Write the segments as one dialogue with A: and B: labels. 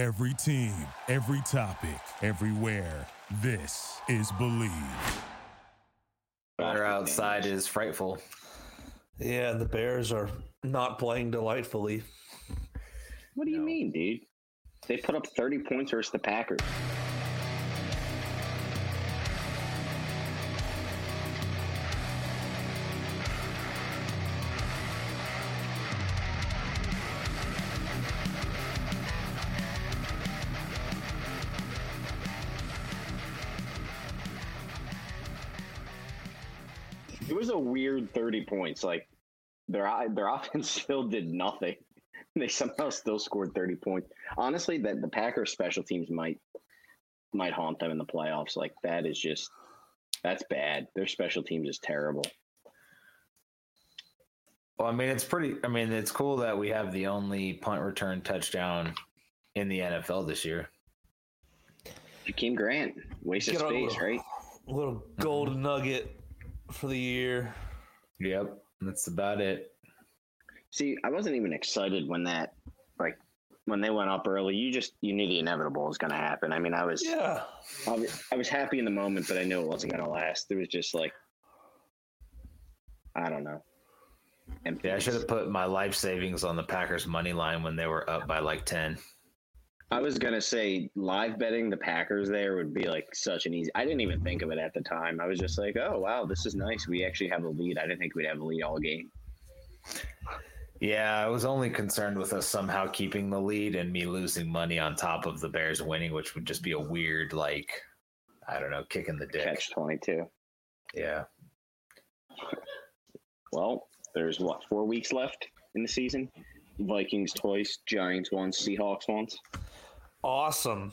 A: Every team, every topic, everywhere. This is Believe.
B: Weather outside is frightful.
C: Yeah, the Bears are not playing delightfully.
D: What do you mean, dude? They put up 30 points versus the Packers. 30 points. Like their their offense still did nothing. They somehow still scored 30 points. Honestly, that the Packers special teams might might haunt them in the playoffs. Like that is just that's bad. Their special teams is terrible.
B: Well, I mean, it's pretty. I mean, it's cool that we have the only punt return touchdown in the NFL this year.
D: Jakeem Grant, waste of
C: Get a
D: space,
C: little-
D: right?
C: A little golden mm-hmm. nugget for the year.
B: Yep, that's about it.
D: See, I wasn't even excited when that like when they went up early. You just you knew the inevitable was going to happen. I mean, I was
C: Yeah.
D: I was, I was happy in the moment, but I knew it wasn't going to last. There was just like I don't know. And
B: Yeah, I should have put my life savings on the Packers money line when they were up by like ten.
D: I was gonna say live betting the Packers there would be like such an easy. I didn't even think of it at the time. I was just like, oh wow, this is nice. We actually have a lead. I didn't think we'd have a lead all game.
B: Yeah, I was only concerned with us somehow keeping the lead and me losing money on top of the Bears winning, which would just be a weird, like, I don't know, kicking the dick.
D: Catch twenty two.
B: Yeah.
D: Well, there's what four weeks left in the season. Vikings twice, Giants once, Seahawks once.
C: Awesome.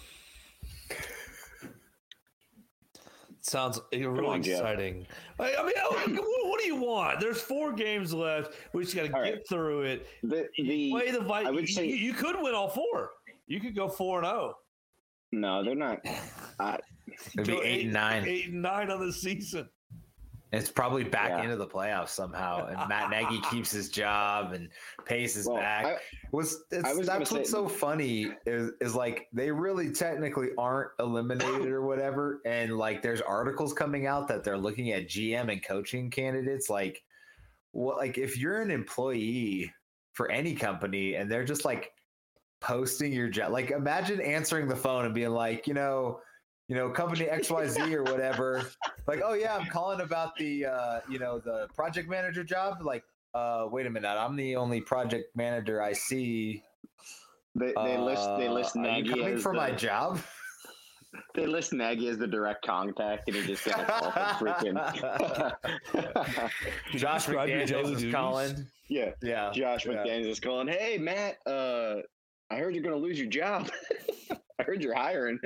C: Sounds really
D: on,
C: exciting. I, I mean, oh, what, what do you want? There's four games left. We just got to get
D: right.
C: through it.
D: The the
C: Play the
D: I would
C: Vikings.
D: say-
C: You, you could win all four. You could go four and oh. zero.
D: no, they're not. Uh,
B: It'd be
C: Go
B: eight and nine.
C: Eight and nine on the season.
B: It's probably back
D: Yeah.
B: into the playoffs somehow, and Matt Nagy keeps his job, and Pace is
D: well,
B: back.
D: I,
B: was
D: was
B: that's what's so funny is, is like they really technically aren't eliminated or whatever, and like there's articles coming out that they're looking at GM and coaching candidates. Like, what like if you're an employee for any company and they're just like posting your job, like imagine answering the phone and being like, you know. You know, company XYZ or whatever. Like, oh yeah, I'm calling about the uh, you know, the project manager job. Like, uh, wait a minute, I'm the only project manager I see.
D: they, they list they
B: Uh,
D: list
B: are you
D: Nagy
B: coming for
D: the,
B: my job.
D: They list Nagy as the direct contact, and he just gets a call from freaking.
B: Josh
C: describe
B: McDaniels is calling.
D: yeah,
B: Yeah,
D: Josh
B: yeah.
D: McDaniels is calling. Hey, Matt. Uh, I heard you're going to lose your job. I heard you're hiring.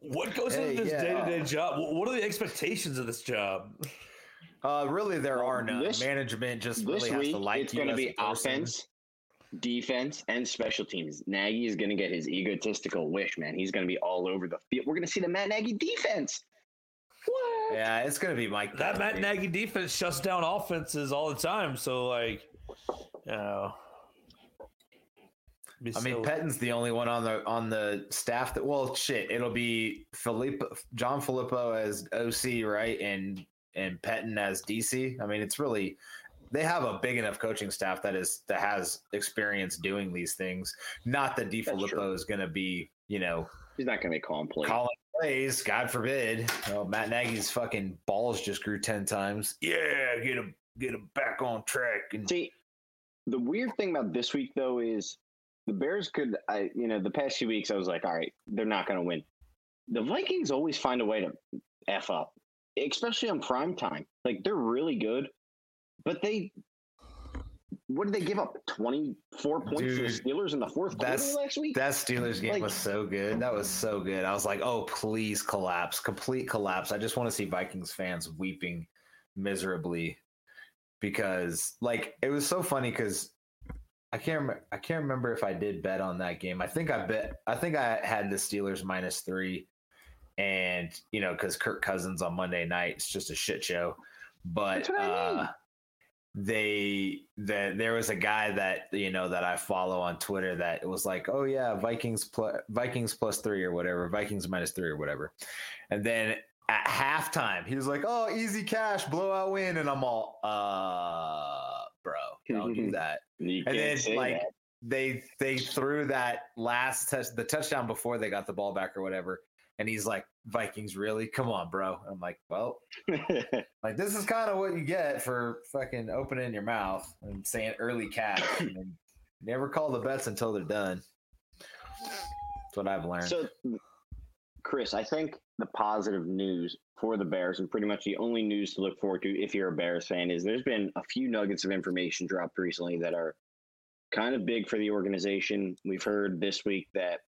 C: What goes
B: Hey,
C: into this day to day job? What are the expectations of this job?
B: Uh, really, there are none.
D: this-
B: Management just
D: This
B: really has
D: week,
B: to like
D: it's
B: you
D: going to be offense, defense, and special teams. Nagy is going to get his egotistical wish, man. He's going to be all over the field. We're going to see the Matt Nagy defense. What?
B: Yeah, it's gonna be Mike.
C: That Matt
B: Nagy.
C: Nagy defense shuts down offenses all the time. So like, you know. Be
B: I mean,
C: so-
B: Pettin's the only one on the on the staff that. Well, shit, it'll be Filippo, John Filippo as OC, right, and and Pettin as DC. I mean, it's really they have a big enough coaching staff that is that has experience doing these things. Not that DeFilippo
D: true.
B: is going to be, you know,
D: He's not going to be calling plays.
B: calling plays. God forbid. Oh, Matt Nagy's fucking balls just grew ten times. Yeah, get him, get him back on track. And
D: See, the weird thing about this week though is the Bears could, I you know, the past few weeks I was like, all right, they're not going to win. The Vikings always find a way to f up, especially on prime time. Like they're really good, but they. What did they give up? Twenty four points to the Steelers in the fourth quarter last week.
B: That Steelers game
D: Like-
B: was so good. That was so good. I was like, oh, please collapse, complete collapse. I just want to see Vikings fans weeping miserably because, like, it was so funny because I can't remember. I can't remember if I did bet on that game. I think I bet. I think I had the Steelers minus three, and you know, because Kirk Cousins on Monday night, it's just a shit show. But
D: That's what I mean.
B: uh, they that there was a guy that you know that I follow on Twitter that was like, oh yeah, Vikings plus Vikings plus three or whatever, Vikings minus three or whatever, and then at halftime he was like, oh easy cash blowout win, and I'm all, uh, bro, don't do that.
D: You
B: And then like
D: that.
B: they they threw that last touch the touchdown before they got the ball back or whatever, and he's like, Vikings really? Come on, bro. I'm like, well, like this is kind of what you get for fucking opening your mouth and saying early cash. and never call the bets until they're done. That's what I've learned.
D: So, Chris, I think the positive news for the Bears, and pretty much the only news to look forward to if you're a Bears fan, is there's been a few nuggets of information dropped recently that are kind of big for the organization. We've heard this week that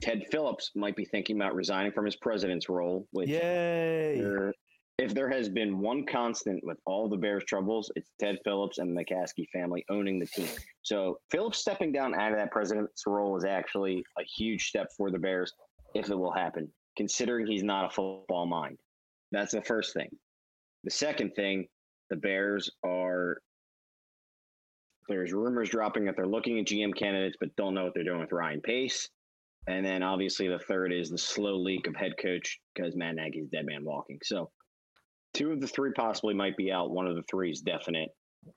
D: Ted Phillips might be thinking about resigning from his president's role, which
C: Yay!
D: there- if there has been one constant with all the Bears' troubles, it's Ted Phillips and the McCaskey family owning the team. So Phillips stepping down out of that president's role is actually a huge step for the Bears if it will happen, considering he's not a football mind. That's the first thing. The second thing, the Bears are there's rumors dropping that they're looking at GM candidates but don't know what they're doing with Ryan Pace. And then obviously the third is the slow leak of head coach because Matt Nagy's dead man walking. So two of the three possibly might be out. One of the three is definite.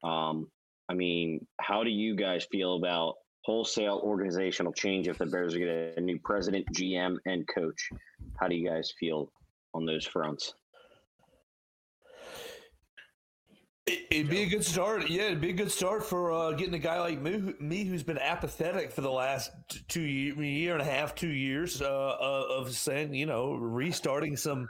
D: Um, I mean, how do you guys feel about wholesale organizational change if the Bears get a, new president, GM, and coach? How do you guys feel on those fronts?
C: It, it'd be a good start. Yeah, it'd be a good start for uh, getting a guy like me, me who's been apathetic for the last two year, year and a half, two years uh, uh, of saying, you know, restarting some,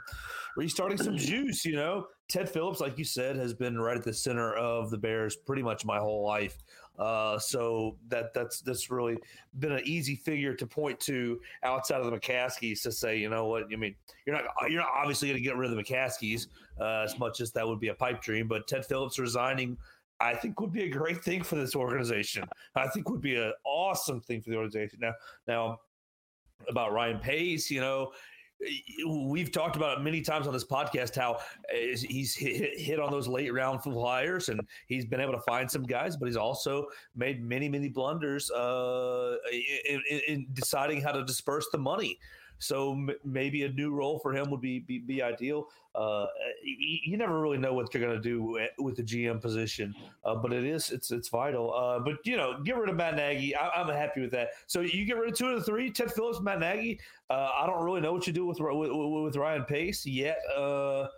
C: restarting some juice. You know, Ted Phillips, like you said, has been right at the center of the Bears pretty much my whole life. Uh, so that that's that's really been an easy figure to point to outside of the McCaskeys to say, you know what? I mean, you're not you're not obviously going to get rid of the McCaskeys uh, as much as that would be a pipe dream, but Ted Phillips resigning. I think would be a great thing for this organization. I think would be an awesome thing for the organization. Now, now about Ryan Pace, you know, we've talked about it many times on this podcast how uh, he's hit, hit on those late round flyers and he's been able to find some guys, but he's also made many, many blunders uh, in, in deciding how to disperse the money. So m- maybe a new role for him would be be, be ideal. Uh, you, you never really know what you're going to do with, with the GM position, uh, but it is it's it's vital. Uh, but you know, get rid of Matt Nagy. I, I'm happy with that. So you get rid of two of the three: Ted Phillips, Matt Nagy. Uh, I don't really know what you do with with, with Ryan Pace yet. Uh,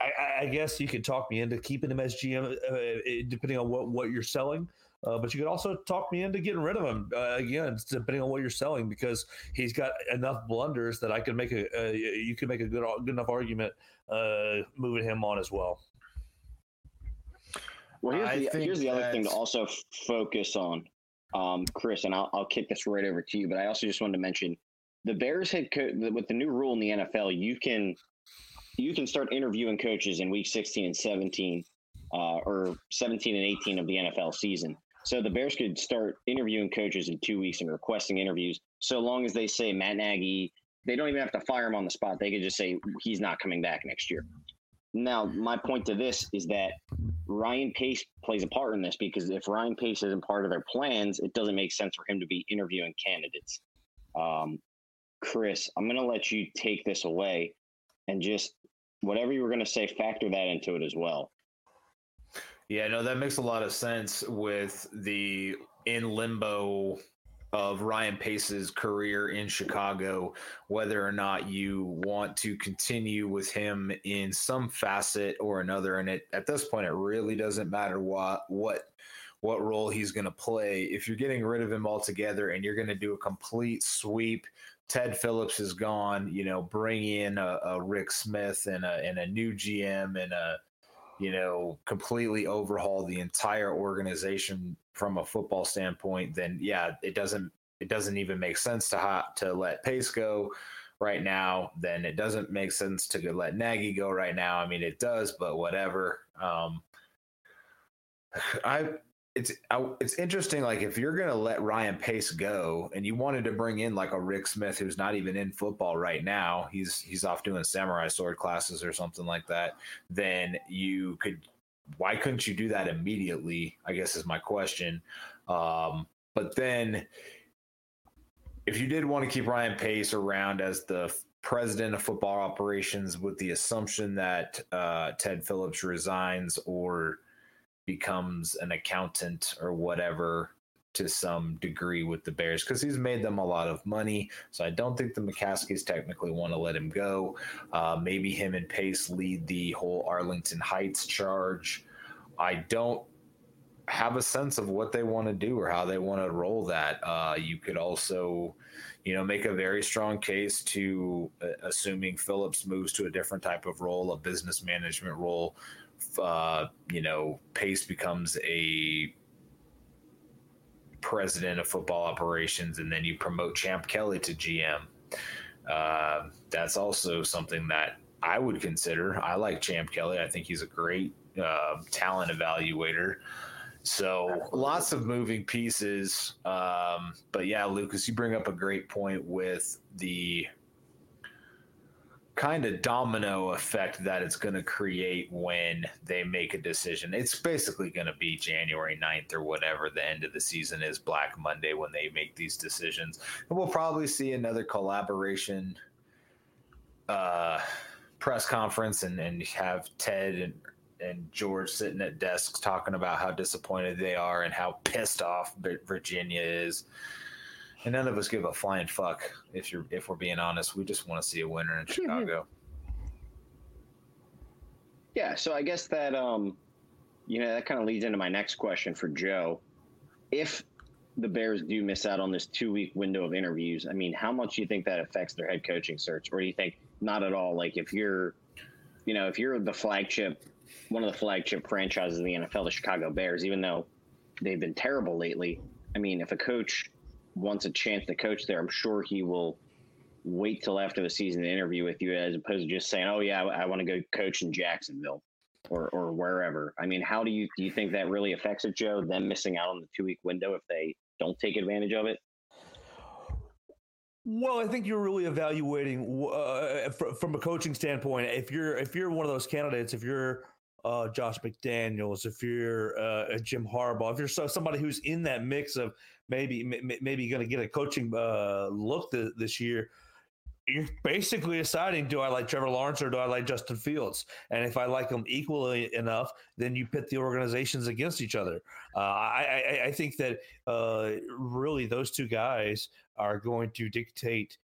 C: I, I guess you could talk me into keeping him as GM, uh, depending on what what you're selling. Uh, but you could also talk me into getting rid of him uh, again, depending on what you're selling, because he's got enough blunders that I could make a uh, you could make a good good enough argument uh, moving him on as well.
D: Well, here's
B: I
D: the
B: think
D: here's the other thing to also focus on, um, Chris, and I'll I'll kick this right over to you. But I also just wanted to mention the Bears head coach with the new rule in the NFL. You can you can start interviewing coaches in week 16 and 17, uh, or 17 and 18 of the NFL season. So the Bears could start interviewing coaches in two weeks and requesting interviews, so long as they say Matt Nagy. They don't even have to fire him on the spot. They could just say he's not coming back next year. Now, my point to this is that Ryan Pace plays a part in this because if Ryan Pace isn't part of their plans, it doesn't make sense for him to be interviewing candidates. Um, Chris, I'm going to let you take this away and just whatever you were going to say, factor that into it as well.
B: Yeah, no, that makes a lot of sense with the in limbo of Ryan Pace's career in Chicago, whether or not you want to continue with him in some facet or another. And it, at this point, it really doesn't matter what what what role he's going to play. If you're getting rid of him altogether and you're going to do a complete sweep, Ted Phillips is gone. You know, bring in a, a Rick Smith and a and a new GM and a you know, completely overhaul the entire organization from a football standpoint, then yeah, it doesn't it doesn't even make sense to ha- to let Pace go right now. Then it doesn't make sense to let Nagy go right now. I mean, it does, but whatever. Um, I it's it's interesting. Like if you're gonna let Ryan Pace go, and you wanted to bring in like a Rick Smith who's not even in football right now, he's he's off doing samurai sword classes or something like that. Then you could why couldn't you do that immediately? I guess is my question. Um, but then, if you did want to keep Ryan Pace around as the president of football operations with the assumption that uh, Ted Phillips resigns or becomes an accountant or whatever to some degree with the Bears because he's made them a lot of money. So I don't think the McCaskeys technically want to let him go. Uh, maybe him and Pace lead the whole Arlington Heights charge. I don't have a sense of what they want to do or how they want to roll that. Uh, you could also, you know, make a very strong case to uh, assuming Phillips moves to a different type of role, a business management role. Uh, you know, Pace becomes a president of football operations, and then you promote Champ Kelly to GM. Uh, that's also something that I would consider. I like Champ Kelly. I think he's a great uh, talent evaluator. So lots of moving pieces. Um, but yeah, Lucas, you bring up a great point with the kind of domino effect that it's going to create when they make a decision. It's basically going to be January 9th or whatever the end of the season is, Black Monday, when they make these decisions. And we'll probably see another collaboration uh, press conference and, and have Ted and and George sitting at desks talking about how disappointed they are and how pissed off Virginia is. And none of us give a flying fuck if you're if we're being honest. We just want to see a winner in Chicago.
D: Yeah, so I guess that um you know that kind of leads into my next question for Joe. If the Bears do miss out on this two week window of interviews, I mean, how much do you think that affects their head coaching search? Or do you think not at all? Like if you're you know, if you're the flagship one of the flagship franchises in the NFL, the Chicago Bears, even though they've been terrible lately. I mean, if a coach wants a chance to coach there, I'm sure he will wait till after the season to interview with you as opposed to just saying, "Oh yeah, I, I want to go coach in Jacksonville." Or, or wherever. I mean, how do you do you think that really affects it, Joe? Them missing out on the two week window if they don't take advantage of it?
C: Well, I think you're really evaluating uh, from a coaching standpoint. If you're if you're one of those candidates, if you're uh, Josh McDaniels, if you're uh, Jim Harbaugh, if you're so, somebody who's in that mix of maybe m- maybe going to get a coaching uh, look th- this year, you're basically deciding: do I like Trevor Lawrence or do I like Justin Fields? And if I like them equally enough, then you pit the organizations against each other. Uh, I, I, I, think that uh, really those two guys are going to dictate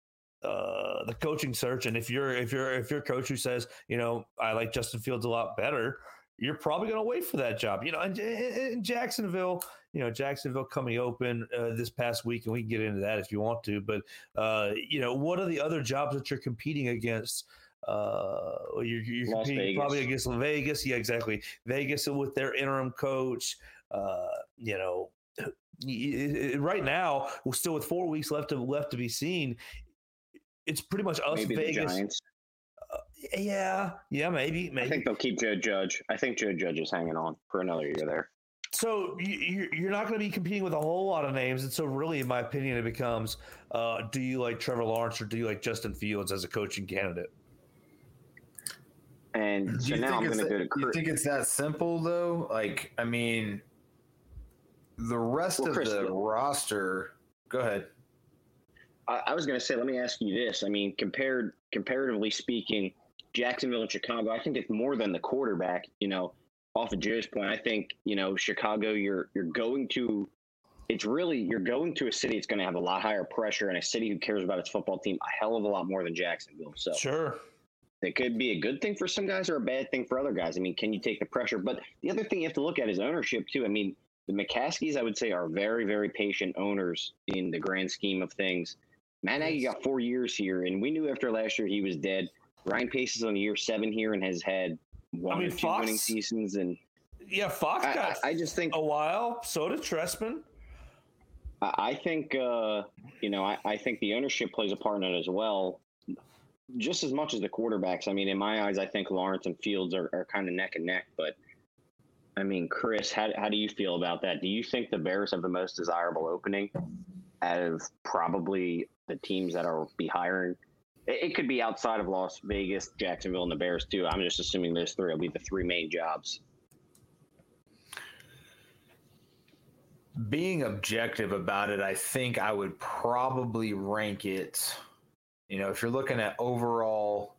C: uh, the coaching search. And if you're if you're if you're a coach who says, you know, I like Justin Fields a lot better, you're probably going to wait for that job. You know, in, in Jacksonville, you know, Jacksonville coming open uh, this past week, and we can get into that if you want to. But uh, you know, what are the other jobs that you're competing against? Uh, you're, you're competing Vegas. probably against Vegas. Yeah, exactly. Vegas with their interim coach. Uh, you know, right now, we're still with four weeks left to left to be seen it's pretty much us maybe Vegas. Uh, yeah, yeah, maybe, maybe.
D: I think they'll keep Joe Judge. I think Joe Judge is hanging on for another year there.
C: So you, you're not going to be competing with a whole lot of names, and so really, in my opinion, it becomes: uh, Do you like Trevor Lawrence or do you like Justin Fields as a coaching candidate?
D: And so now I'm going to go to.
B: Chris. You think it's that simple, though? Like, I mean, the rest well, of Chris, the roster. Go ahead.
D: I, I was going to say, let me ask you this. I mean, compared comparatively speaking, Jacksonville and Chicago, I think it's more than the quarterback. You know, off of Joe's point, I think you know Chicago. You're you're going to. It's really you're going to a city that's going to have a lot higher pressure and a city who cares about its football team a hell of a lot more than Jacksonville. So
C: sure,
D: it could be a good thing for some guys or a bad thing for other guys. I mean, can you take the pressure? But the other thing you have to look at is ownership too. I mean, the McCaskeys, I would say, are very very patient owners in the grand scheme of things. Matt Nagy got four years here, and we knew after last year he was dead. Ryan Pace is on year seven here and has had one I mean, or two Fox, winning seasons. And
C: yeah, Fox I, got. I, I, just think a while. So did Trestman.
D: I think uh, you know. I, I think the ownership plays a part in it as well, just as much as the quarterbacks. I mean, in my eyes, I think Lawrence and Fields are, are kind of neck and neck. But I mean, Chris, how how do you feel about that? Do you think the Bears have the most desirable opening out of probably the teams that are be hiring. It, it could be outside of Las Vegas, Jacksonville, and the Bears too. I'm just assuming those three will be the three main jobs.
B: being objective about it, I think I would probably rank it. You know, if you're looking at overall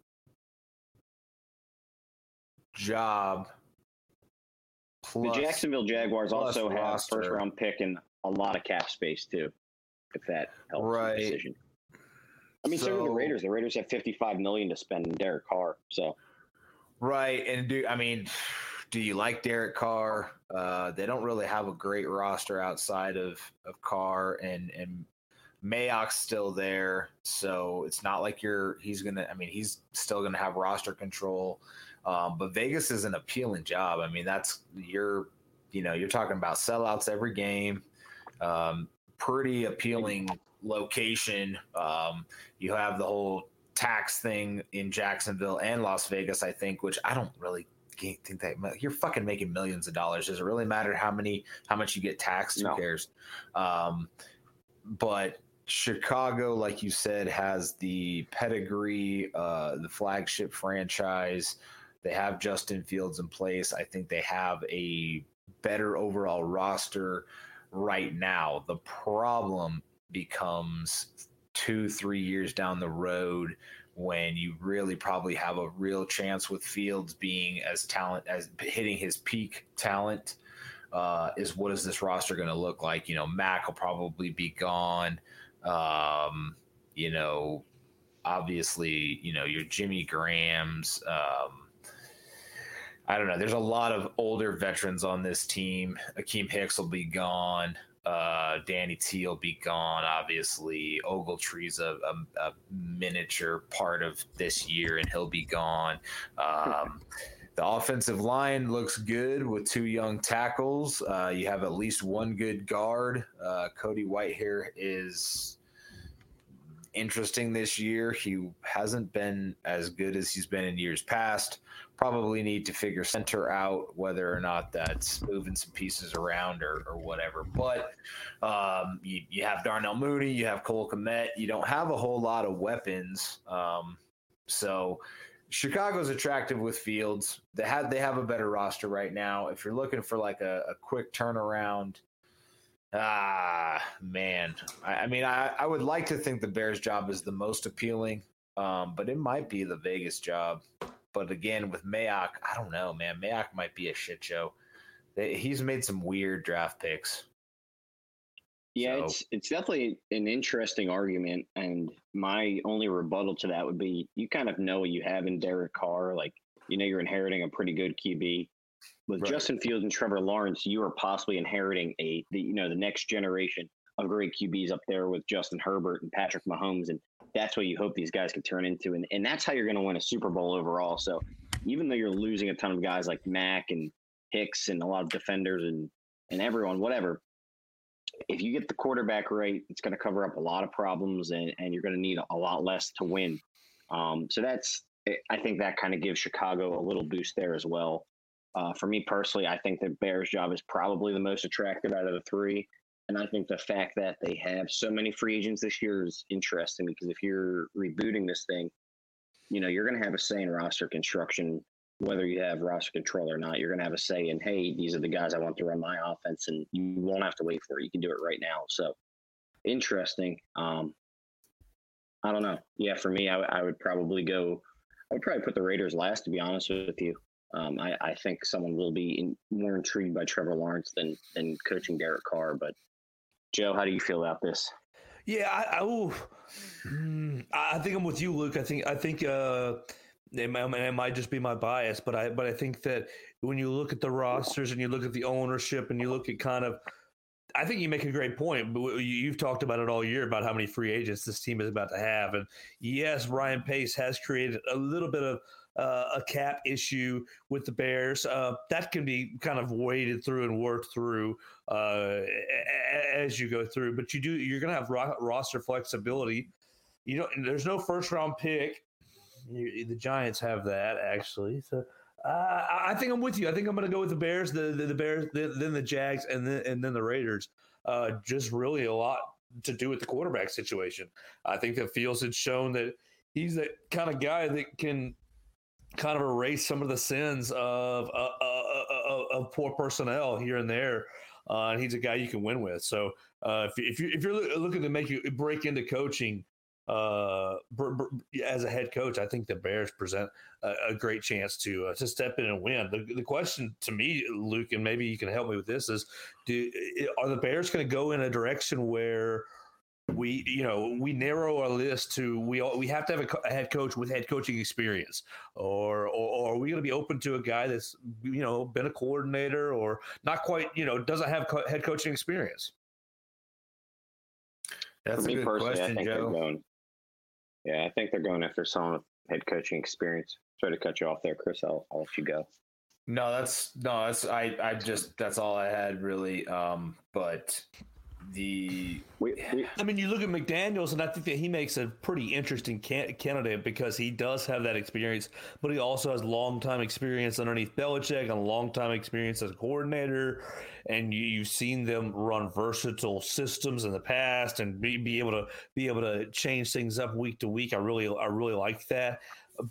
B: job,
D: the Jacksonville Jaguars
B: plus
D: also have first round pick and a lot of cap space too, if that helps
B: Right.
D: the decision. I mean, so, do the Raiders. The Raiders have 55 million to spend in Derek Carr. So
B: Right, and do I mean, do you like Derek Carr? Uh, they don't really have a great roster outside of of Carr and and Mayock's still there, so it's not like you're he's gonna. I mean, he's still gonna have roster control, um, but Vegas is an appealing job. I mean, that's you're you know you're talking about sellouts every game, um, pretty appealing location. Um, you have the whole tax thing in Jacksonville and Las Vegas, I think, which I don't really think that you're fucking making millions of dollars. Does it really matter how many, how much you get taxed?
D: No.
B: Who cares? Um, but Chicago, like you said, has the pedigree, uh, the flagship franchise. They have Justin Fields in place. I think they have a better overall roster right now. The problem becomes two, three years down the road when you really probably have a real chance with Fields being as talent as hitting his peak talent. Uh, is what is this roster going to look like? You know, Mack will probably be gone. Um, you know, obviously, you know, your Jimmy Graham's. Um, I don't know. There's a lot of older veterans on this team. Akiem Hicks will be gone. Uh, Danny T will be gone. Obviously, Ogletree's a, a, a miniature part of this year, and he'll be gone. Um, the offensive line looks good with two young tackles. Uh, you have at least one good guard. Uh, Cody Whitehair is interesting this year. He hasn't been as good as he's been in years past. Probably need to figure center out whether or not that's moving some pieces around or, or whatever. But um, you, you have Darnell Mooney, you have Cole Kmet. You don't have a whole lot of weapons. Um, so Chicago's attractive with Fields. They have they have a better roster right now. If you're looking for like a, a quick turnaround, ah man, I, I mean I, I would like to think the Bears job is the most appealing, um, but it might be the Vegas job. But again, with Mayock, I don't know, man. Mayock might be a shit show. He's made some weird draft picks.
D: Yeah,
B: So-
D: it's it's definitely an interesting argument, and my only rebuttal to that would be you kind of know what you have in Derek Carr, like you know you're inheriting a pretty good QB. With
B: Right.
D: Justin Fields and Trevor Lawrence, you are possibly inheriting a the you know the next generation of great QBs up there with Justin Herbert and Patrick Mahomes, and that's what you hope these guys can turn into, and and that's how you're going to win a Super Bowl overall. So even though you're losing a ton of guys like Mack and Hicks and a lot of defenders and and everyone, whatever, if you get the quarterback right, it's going to cover up a lot of problems, and, and you're going to need a lot less to win. Um, so that's, I think that kind of gives Chicago a little boost there as well. Uh, for me personally, I think that Bears' job is probably the most attractive out of the three. And I think the fact that they have so many free agents this year is interesting because if you're rebooting this thing, you know, you're going to have a say in roster construction, whether you have roster control or not. You're going to have a say in, hey, these are the guys I want to run my offense, and you won't have to wait for it. You can do it right now. So interesting. Um, I don't know. Yeah, for me, I, would probably go. I would probably put the Raiders last, to be honest with you. Um, I, I think someone will be in, more intrigued by Trevor Lawrence than than coaching Derek Carr. But Joe, how do you feel about this?
C: Yeah, I, mm, I I think I'm with you, Luke. I think I think uh, it, might, it might just be my bias, but I but I think that when you look at the rosters and you look at the ownership and you look at kind of, I think you make a great point. But you've talked about it all year about how many free agents this team is about to have, and yes, Ryan Pace has created a little bit of uh, a cap issue with the Bears. Uh, that can be kind of waded through and worked through uh, as you go through. But you do you're going to have ro- roster flexibility. You know, there's no first round pick. You, the Giants have that actually. So uh, I think I'm with you. I think I'm going to go with the Bears, the the, the Bears, the, then the Jags, and then and then the Raiders. Uh, just really a lot to do with the quarterback situation. I think that Fields had shown that he's the kind of guy that can kind of erase some of the sins of uh, uh, uh, uh, of poor personnel here and there. and he's a guy you can win with. So if, if you if you're looking to make you break into coaching as a head coach, I think the Bears present a, a great chance to to step in and win. The, the question to me, Luke, and maybe you can help me with this is: Do are the Bears going to go in a direction where we you know we narrow our list to we we have to have a, head coach with head coaching experience or or, or are we going to be open to a guy that's you know been a coordinator or not quite you know doesn't have co- head coaching experience
D: that's For a good question I think Joe. They're going, yeah, I think they're going after someone with head coaching experience. Sorry to cut you off there, Chris. I'll, I'll let you go.
B: No, that's no, that's I I just that's all I had really. Um, but the we,
C: we, I mean, you look at McDaniels, and I think that he makes a pretty interesting can- candidate because he does have that experience, but he also has long time experience underneath Belichick and long time experience as a coordinator. And you, have seen them run versatile systems in the past and be, be able to be able to change things up week to week. I really I really like that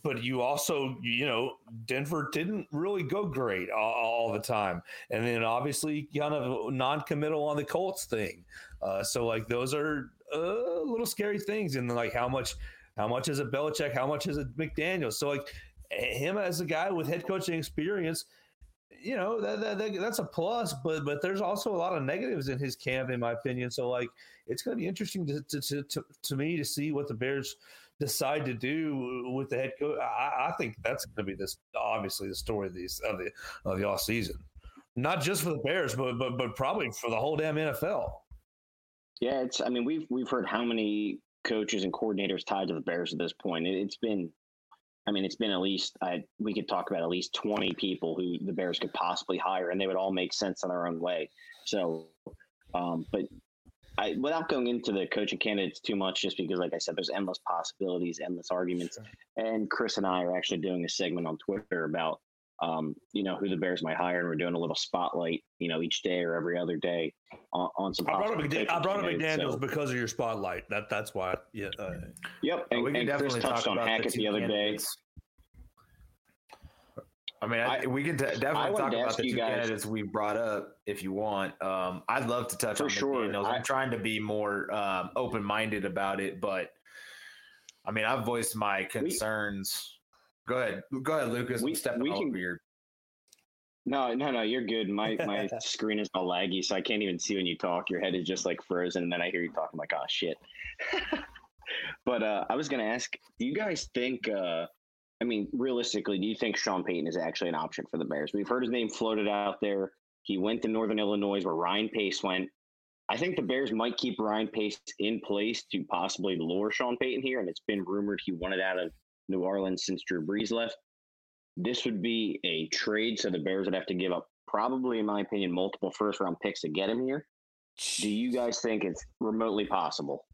C: but you also, you know, Denver didn't really go great all, all, the time, and then obviously kind of non-committal on the Colts thing. Uh, so like those are uh, little scary things, and like how much, how much is a Belichick, how much is a McDaniel? So like him as a guy with head coaching experience, you know that, that, that, that's a plus, but but there's also a lot of negatives in his camp, in my opinion. So like it's going to be interesting to, to, to, to me to see what the Bears decide to do with the head coach. I, I think that's going to be this obviously the story of these of the of the off season, not just for the Bears, but but but probably for the whole damn NFL.
D: Yeah, it's. I mean, we've we've heard how many coaches and coordinators tied to the Bears at this point. It, has been. I mean, it's been at least I, we could talk about at least twenty people who the Bears could possibly hire, and they would all make sense in their own way. So, um, but I, without going into the coaching candidates too much, just because, like I said, there's endless possibilities, endless arguments. Sure. And Chris and I are actually doing a segment on Twitter about, um, you know, who the Bears might hire, and we're doing a little spotlight, you know, each day or every other day on, on some.
C: I brought up, McDaniels, I brought up McDaniels so. because of your spotlight. That that's why. Yeah. Uh,
D: yep. And, we can and definitely Chris touched on Hackett the, the other candidates.
B: I mean, I, I, we can t- definitely talk about the two guys, candidates we brought up if you want. Um, I'd love to touch on sure. McDaniels. I'm trying to be more um, open minded about it, but I mean, I've voiced my concerns. We, go ahead, go ahead, Lucas. We, stepping we can, over
D: No, no, no. You're good. My my screen is all laggy, so I can't even see when you talk. Your head is just like frozen, and then I hear you talking like, "Oh shit." but uh, I was gonna ask, do you guys think? Uh, I mean, realistically, do you think Sean Payton is actually an option for the Bears? We've heard his name floated out there. He went to Northern Illinois where Ryan Pace went. I think the Bears might keep Ryan Pace in place to possibly lure Sean Payton here. And it's been rumored he wanted out of New Orleans since Drew Brees left. This would be a trade, so the Bears would have to give up probably, in my opinion, multiple first round picks to get him here. Do you guys think it's remotely possible?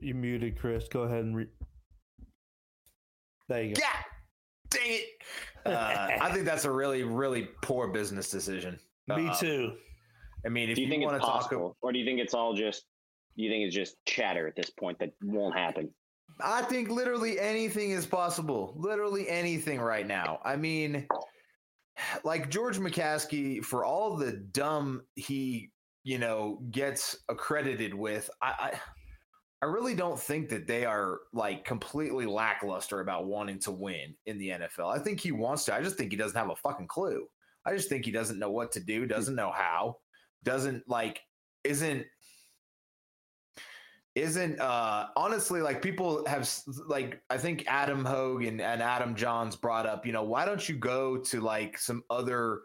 C: You muted, Chris. Go ahead and read. There you go.
B: Yeah. Dang it. Uh, I think that's a really, really poor business decision.
C: Me uh, too.
B: I mean, if
D: do you,
B: you
D: think
B: want
D: it's
B: to
D: possible, talk, or do you think it's all just? Do you think it's just chatter at this point that won't happen?
B: I think literally anything is possible. Literally anything right now. I mean, like George McCaskey, for all the dumb he, you know, gets accredited with, I, I I really don't think that they are like completely lackluster about wanting to win in the NFL. I think he wants to. I just think he doesn't have a fucking clue. I just think he doesn't know what to do, doesn't know how, doesn't like, isn't, isn't, uh, honestly, like people have, like, I think Adam Hoge and, and Adam Jahns brought up, you know, why don't you go to like some other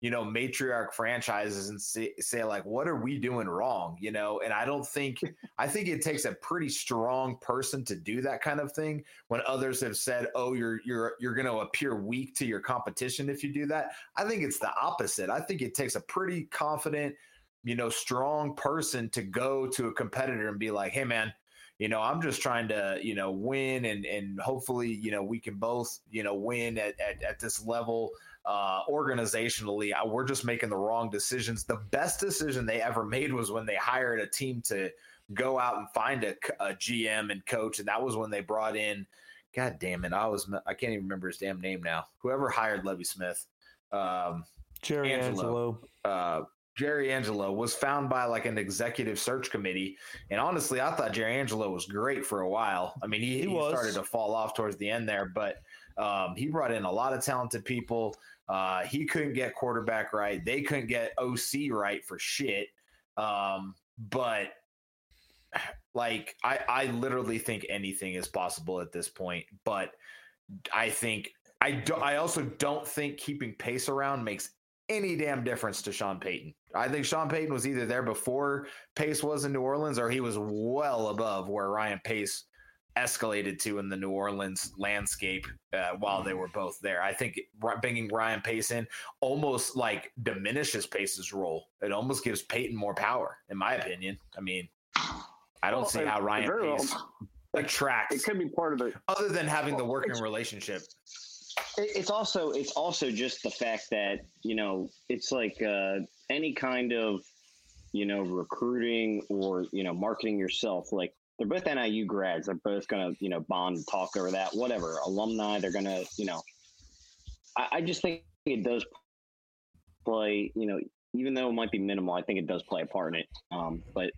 B: you know, matriarch franchises and say, say, like, what are we doing wrong? You know, and I don't think, I think it takes a pretty strong person to do that kind of thing when others have said, oh, you're, you're, you're going to appear weak to your competition if you do that. I think it's the opposite. I think it takes a pretty confident, you know, strong person to go to a competitor and be like, hey, man, you know, I'm just trying to, you know, win and, and hopefully, you know, we can both, you know, win at, at, at this level uh, organizationally, I, we're just making the wrong decisions. The best decision they ever made was when they hired a team to go out and find a, a GM and coach, and that was when they brought in. God damn it! I was I can't even remember his damn name now. Whoever hired Lovie Smith. um,
C: Jerry Angelo.
B: Angelo. uh, Jerry Angelo was found by like an executive search committee. And honestly, I thought Jerry Angelo was great for a while. I mean, he,
C: He
B: he, started to fall off towards the end there, but um, he brought in a lot of talented people. Uh, he couldn't get quarterback right. They couldn't get OC right for shit. Um, but like, I, I literally think anything is possible at this point. But I think I do, I also don't think keeping pace around makes any damn difference to Sean Payton. I think Sean Payton was either there before Pace was in New Orleans or he was well above where Ryan Pace escalated to in the New Orleans landscape uh, while they were both there. I think bringing Ryan Pace in almost like diminishes Pace's role. It almost gives Payton more power, in my opinion. I mean, I don't
D: Well,
B: see how Ryan
D: very well-
B: attracts
D: It could be part of the
B: other than having the working relationship.
D: It's also it's also just the fact that you know it's like uh, any kind of you know recruiting or you know marketing yourself. Like they're both NIU grads. They're both gonna you know bond talk over that. Whatever alumni. They're gonna you know. I, I just think it does play. You know, even though it might be minimal, I think it does play a part in it. Um, but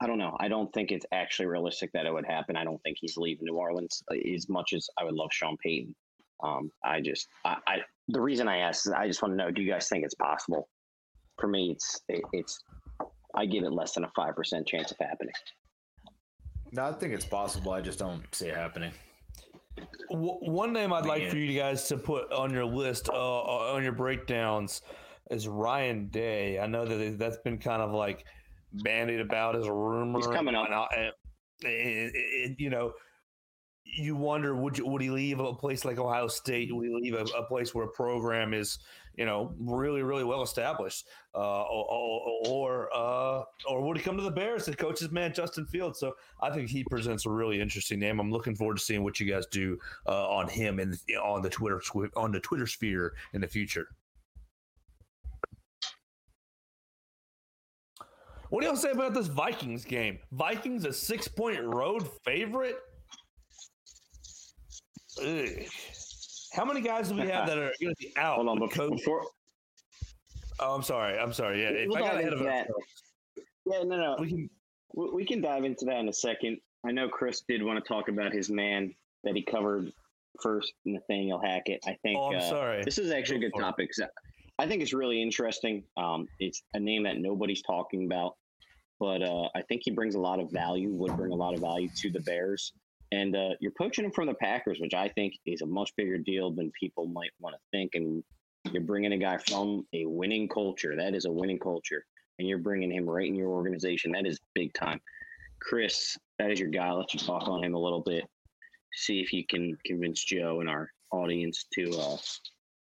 D: I don't know. I don't think it's actually realistic that it would happen. I don't think he's leaving New Orleans uh, as much as I would love Sean Payton. Um, I just, I, I, the reason I asked is I just want to know: Do you guys think it's possible? For me, it's, it, it's, I give it less than a five percent chance of happening.
B: No, I think it's possible. I just don't see it happening.
C: W- one name I'd like for you guys to put on your list, uh, on your breakdowns, is Ryan Day. I know that that's been kind of like bandied about as a rumor.
D: He's coming up.
C: And I- and it- it- you know, you wonder would you, would he leave a place like Ohio State? Would he leave a, a place where a program is you know really really well established, uh, or or uh, or would he come to the Bears and coach his man Justin Fields? So I think he presents a really interesting name. I'm looking forward to seeing what you guys do uh, on him and on the Twitter on the Twitter sphere in the future. What do y'all say about this Vikings game? Vikings a six point road favorite. Ugh. How many guys do we have that are going to be out?
D: Hold on,
C: with
D: before, before
C: Oh, I'm sorry. I'm sorry. Yeah, if
D: We'll
C: I got ahead of
D: into that. yeah, no, no,
C: we can.
D: we, we can dive into that in a second. I know Chris did want to talk about his man that he covered first, Nathaniel Hackett. I think.
C: Oh, I'm
D: uh,
C: sorry.
D: This is actually a good topic. it. I think it's really interesting. Um, it's a name that nobody's talking about, but uh, I think he brings a lot of value. Would bring a lot of value to the Bears, and uh, you're poaching him from the Packers, which I think is a much bigger deal than people might want to think. And you're bringing a guy from a winning culture. That is a winning culture, and you're bringing him right in your organization. That is big time. Chris, that is your guy. I'll let you talk on him a little bit. See if you can convince Joe and our audience to uh,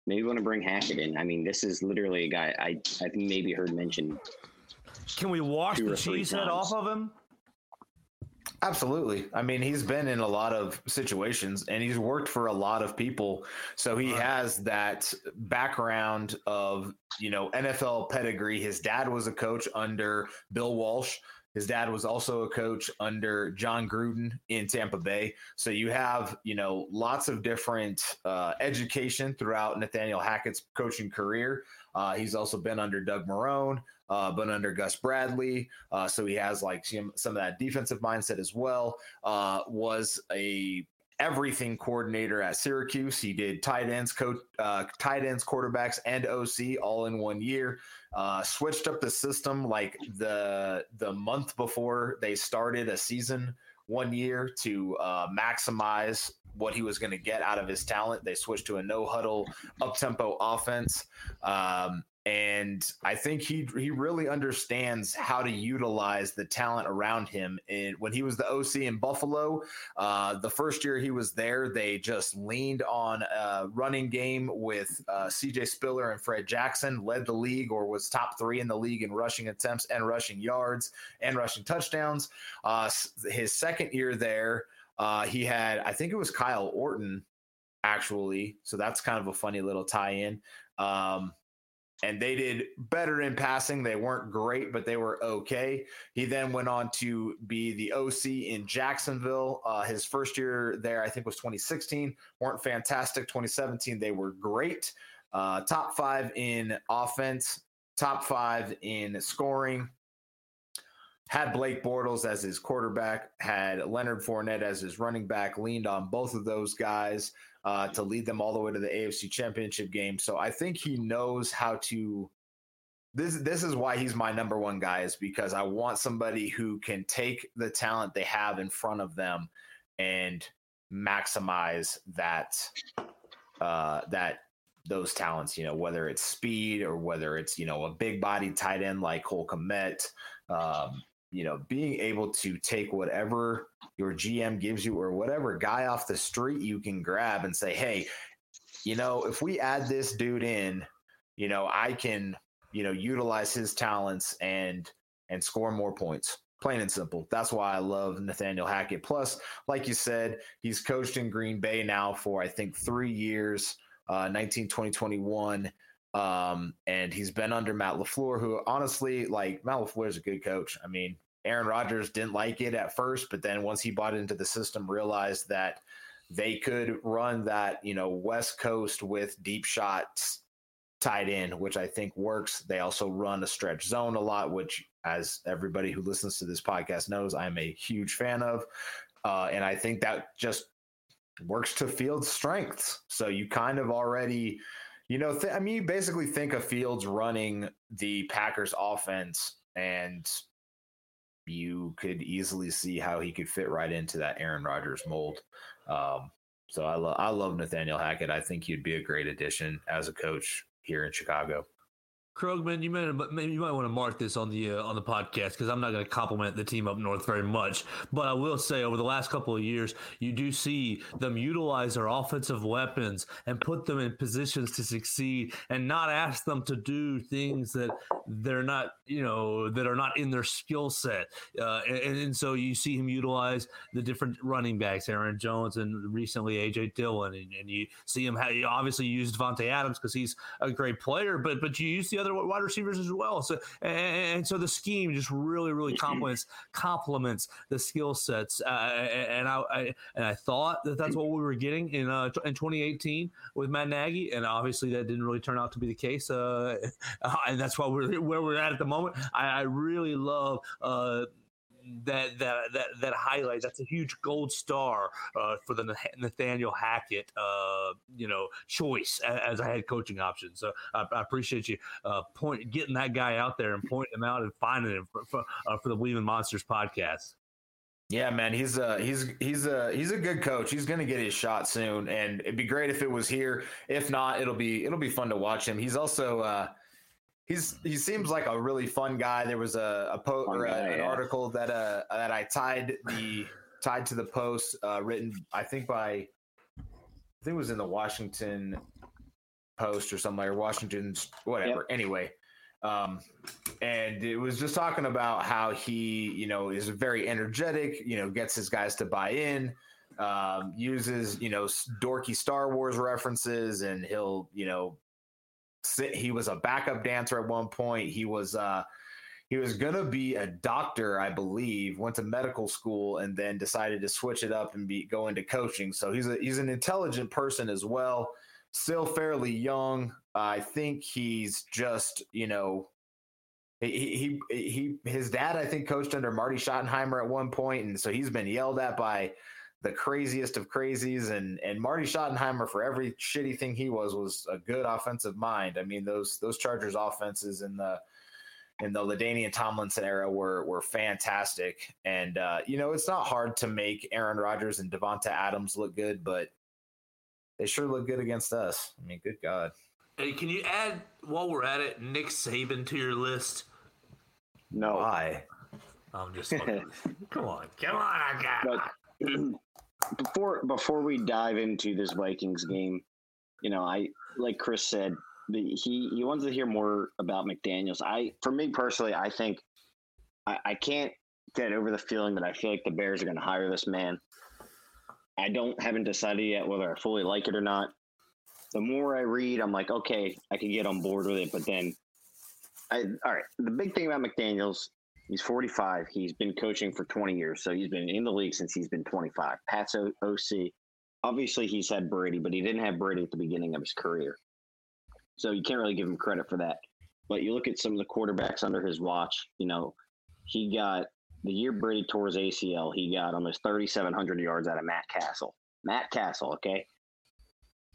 D: maybe want to bring Hackett in. I mean, this is literally a guy I I maybe heard mentioned.
C: Can we wash the cheese head off of him?
B: Absolutely. I mean, he's been in a lot of situations and he's worked for a lot of people. So he
C: Right.
B: has that background of, you know, NFL pedigree. His dad was a coach under Bill Walsh. His dad was also a coach under Jon Gruden in Tampa Bay. So you have, you know, lots of different uh, education throughout Nathaniel Hackett's coaching career. Uh, he's also been under Doug Marrone, uh, been under Gus Bradley. Uh, so he has like some, some of that defensive mindset as well. Uh, was a everything coordinator at Syracuse. He did tight ends, uh, tight ends, quarterbacks, and OC all in one year. Uh, switched up the system like the the month before they started a season one year to uh, maximize what he was going to get out of his talent. They switched to a no huddle, up tempo offense. Um, and I think he he really understands how to utilize the talent around him. And when he was the OC in Buffalo, uh, the first year he was there, they just leaned on a running game with uh, C.J. Spiller and Fred Jackson, led the league or was top three in the league in rushing attempts and rushing yards and rushing touchdowns. Uh, his second year there, uh, he had I think it was Kyle Orton actually, so that's kind of a funny little tie-in. Um, and they did better in passing. They weren't great, but they were okay. He then went on to be the OC in Jacksonville. Uh, his first year there, I think, was 2016. weren't fantastic. 2017, they were great. Uh, top five in offense, top five in scoring. Had Blake Bortles as his quarterback, had Leonard Fournette as his running back, leaned on both of those guys uh, to lead them all the way to the AFC Championship game. So I think he knows how to. This this is why he's my number one guy is because I want somebody who can take the talent they have in front of them and maximize that uh, that those talents. You know, whether it's speed or whether it's you know a big body tight end like Cole Kmet. Um, you know, being able to take whatever your GM gives you or whatever guy off the street you can grab and say, hey, you know, if we add this dude in, you know, I can, you know, utilize his talents and and score more points. Plain and simple. That's why I love Nathaniel Hackett. Plus, like you said, he's coached in Green Bay now for I think three years, uh, 19, 20, 21. Um, and he's been under Matt LaFleur, who honestly, like Matt LaFleur is a good coach. I mean, Aaron Rodgers didn't like it at first, but then once he bought into the system, realized that they could run that, you know, West Coast with deep shots tied in, which I think works. They also run a stretch zone a lot, which, as everybody who listens to this podcast knows, I'm a huge fan of. Uh, and I think that just works to Fields' strengths. So you kind of already you know, th- I mean, you basically think of Fields running the Packers offense, and you could easily see how he could fit right into that Aaron Rodgers mold. Um, so I love I love Nathaniel Hackett. I think he'd be a great addition as a coach here in Chicago.
C: Krogman, you might you might want to mark this on the uh, on the podcast because I'm not going to compliment the team up north very much, but I will say over the last couple of years, you do see them utilize their offensive weapons and put them in positions to succeed, and not ask them to do things that they're not you know that are not in their skill set, uh, and, and, so you see him utilize the different running backs, Aaron Jones, and recently AJ Dillon, and, and you see him have, obviously use Davante Adams because he's a great player, but but you use the other wide receivers as well. So and, and so the scheme just really really complements complements the skill sets. Uh, and I, I, and I thought that that's what we were getting in uh, in 2018 with Matt Nagy, and obviously that didn't really turn out to be the case. Uh, and that's why we're where we're at at the moment. I, I really love uh, that that that that highlight. That's a huge gold star uh, for the Nathaniel Hackett, uh, you know, choice as a head coaching option. So I, I appreciate you uh, point getting that guy out there and pointing him out and finding him for for, uh, for the Bleav Monsters podcast.
B: Yeah, man, he's a he's he's a he's a good coach. He's going to get his shot soon, and it'd be great if it was here. If not, it'll be it'll be fun to watch him. He's also uh, he's he seems like a really fun guy. There was a, a post or a, an article that uh that I tied the tied to the post uh, written I think by I think it was in the Washington Post or something or Washington's whatever. Yep. Anyway, um, and it was just talking about how he you know is very energetic. You know, gets his guys to buy in. Um, uses you know dorky Star Wars references, and he'll you know he was a backup dancer at one point. He was uh, he was gonna be a doctor, I believe. Went to medical school and then decided to switch it up and be go into coaching. So he's a he's an intelligent person as well. Still fairly young. I think he's just you know he, he he his dad I think coached under Marty Schottenheimer at one point, and so he's been yelled at by the craziest of crazies and and Marty Schottenheimer for every shitty thing he was was a good offensive mind. I mean those those Chargers offenses in the in the LaDainian Tomlinson era were were fantastic. And uh, you know, it's not hard to make Aaron Rodgers and Davante Adams look good, but they sure look good against us. I mean, good God.
C: Hey, can you add while we're at it, Nick Saban to your list?
D: No.
B: Why?
C: I'm just come on, come on, I got.
D: But, before before we dive into this Vikings game, you know, I like Chris said, he he wants to hear more about McDaniels. I, for me personally, I think I, I can't get over the feeling that I feel like the Bears are going to hire this man. I don't haven't decided yet whether I fully like it or not. The more I read, I'm like, okay, I can get on board with it. But then, I all right. The big thing about McDaniels He's 45. He's been coaching for 20 years, so he's been in the league since he's been 25. Pat's OC. Obviously, he's had Brady, but he didn't have Brady at the beginning of his career. So you can't really give him credit for that. But you look at some of the quarterbacks under his watch, you know, he got the year Brady tore his ACL, he got almost 3,700 yards out of Matt Cassel. Matt Cassel, okay?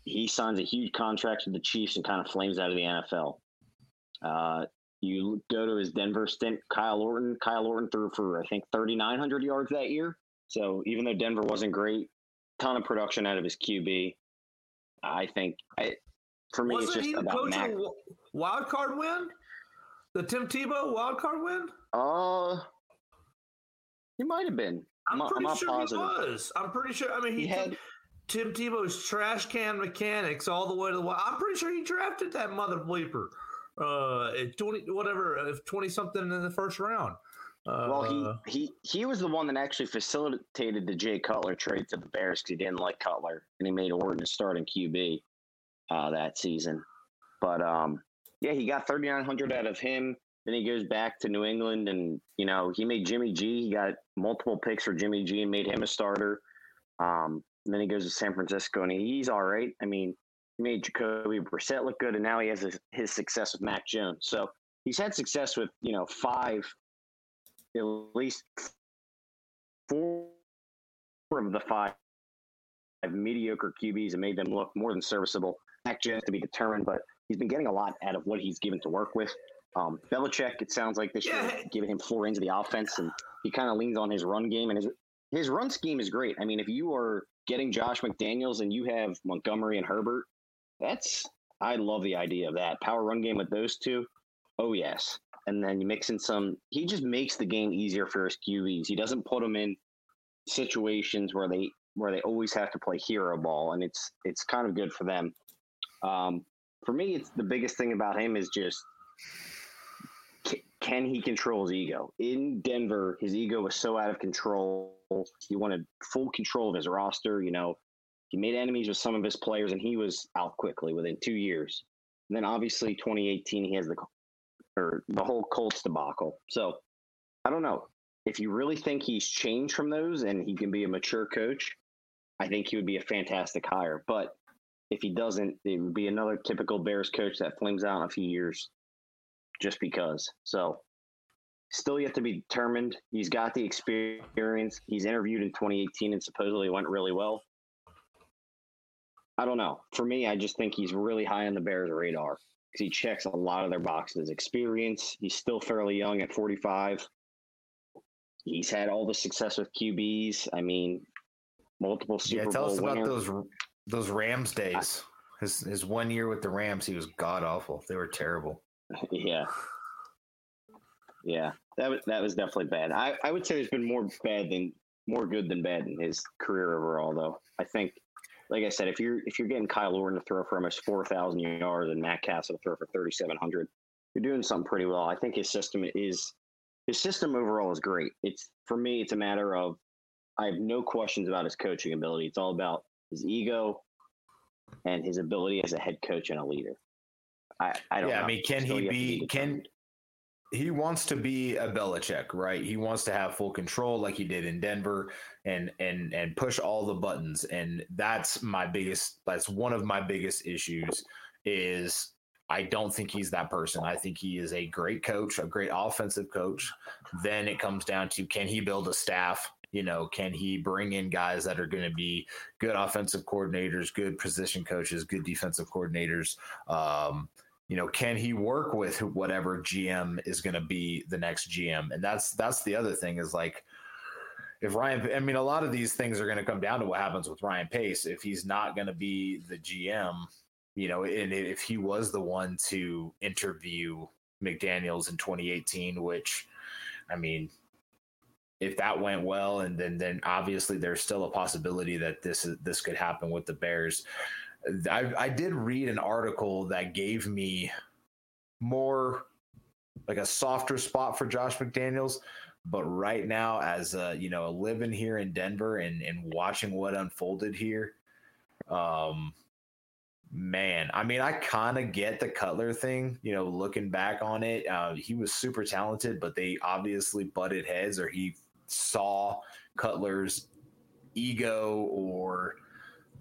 D: He signs a huge contract with the Chiefs and kind of flames out of the NFL. Uh, you go to his Denver stint, Kyle Orton. Kyle Orton threw for, I think, 3,900 yards that year. So even though Denver wasn't great, ton of production out of his QB. I think I, for me,
C: Wasn't
D: it's
C: he
D: just
C: the
D: about
C: coach
D: Mac.
C: of wild card win? The Tim Tebow wild card win?
D: Uh, he might have been.
C: I'm,
D: not-
C: pretty
D: not
C: sure
D: positive.
C: he was. I'm pretty sure. I mean, he,
D: He had
C: Tim Tebow's trash can mechanics all the way to the. wild- I'm pretty sure he drafted that mother bleeper. Uh, twenty whatever, uh, twenty something in the first round. Uh,
D: well, he he he was the one that actually facilitated the Jay Cutler trade to the Bears because he didn't like Cutler and he made Orton a starting QB uh, that season. But um, yeah, he got 3,900 out of him. Then he goes back to New England, and you know he made Jimmy G. He got multiple picks for Jimmy G. and made him a starter. Um, then he goes to San Francisco, and he's all right. I mean, made Jacoby Brissett look good, and now he has his, his success with Mac Jones. So he's had success with you know five, at least four of the five mediocre QBs and made them look more than serviceable. Mac Jones to be determined, but he's been getting a lot out of what he's given to work with. Um, Belichick, it sounds like this year, giving him four ends of the offense, and he kind of leans on his run game, and his his run scheme is great. I mean, if you are getting Josh McDaniels and you have Montgomery and Herbert, that's I love the idea of that power run game with those two. Oh yes, and then you mix in some. He just makes the game easier for his QBs. He doesn't put them in situations where they where they always have to play hero ball, and it's it's kind of good for them. Um, for me, it's the biggest thing about him is just ca- can he control his ego? In Denver, his ego was so out of control. He wanted full control of his roster. You know, he made enemies with some of his players, and he was out quickly within two years. And then obviously, 2018, he has the or the whole Colts debacle. So I don't know if you really think he's changed from those and he can be a mature coach. I think he would be a fantastic hire. But if he doesn't, it would be another typical Bears coach that flames out in a few years just because. So still yet to be determined. He's got the experience. He's interviewed in 2018 and supposedly went really well. I don't know. For me, I just think he's really high on the Bears' radar because he checks a lot of their boxes. Experience. He's still fairly young at 45. He's had all the success with QBs. I mean, multiple Super
B: yeah, tell
D: Bowl
B: us about those those Rams days. His his one year with the Rams, he was god awful. They were terrible.
D: Yeah. Yeah. That was that was definitely bad. I, I would say there's been more bad than more good than bad in his career overall though. I think like I said, if you're if you're getting Kyle Orton to throw for almost four thousand yards and Matt Cassel to throw for thirty seven hundred, you're doing something pretty well. I think his system is his system overall is great. It's for me, it's a matter of I have no questions about his coaching ability. It's all about his ego and his ability as a head coach and a leader. I, I don't
B: yeah,
D: know.
B: I mean, can he be? Can. He wants to be a Belichick, right? He wants to have full control, like he did in Denver, and and and push all the buttons. And that's my biggest. That's one of my biggest issues. Is I don't think he's that person. I think he is a great coach, a great offensive coach. Then it comes down to can he build a staff? You know, can he bring in guys that are going to be good offensive coordinators, good position coaches, good defensive coordinators? Um, you know, can he work with whatever GM is going to be the next GM? And that's that's the other thing is like if Ryan, I mean, a lot of these things are going to come down to what happens with Ryan Pace. If he's not going to be the GM, you know, and if he was the one to interview McDaniels in 2018, which, I mean, if that went well, and then then obviously there's still a possibility that this is this could happen with the Bears. I, I did read an article that gave me more like a softer spot for Josh McDaniels. But right now, as uh, you know, living here in Denver and, and watching what unfolded here, um, man, I mean, I kind of get the Cutler thing. You know, looking back on it, uh, he was super talented, but they obviously butted heads, or he saw Cutler's ego or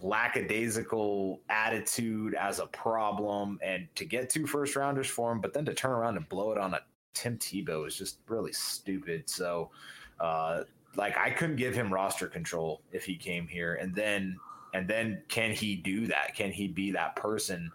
B: lackadaisical attitude as a problem and to get two first rounders for him, but then to turn around and blow it on a Tim Tebow is just really stupid. So, uh, like I couldn't give him roster control if he came here, and then and then can he do that? Can he be that person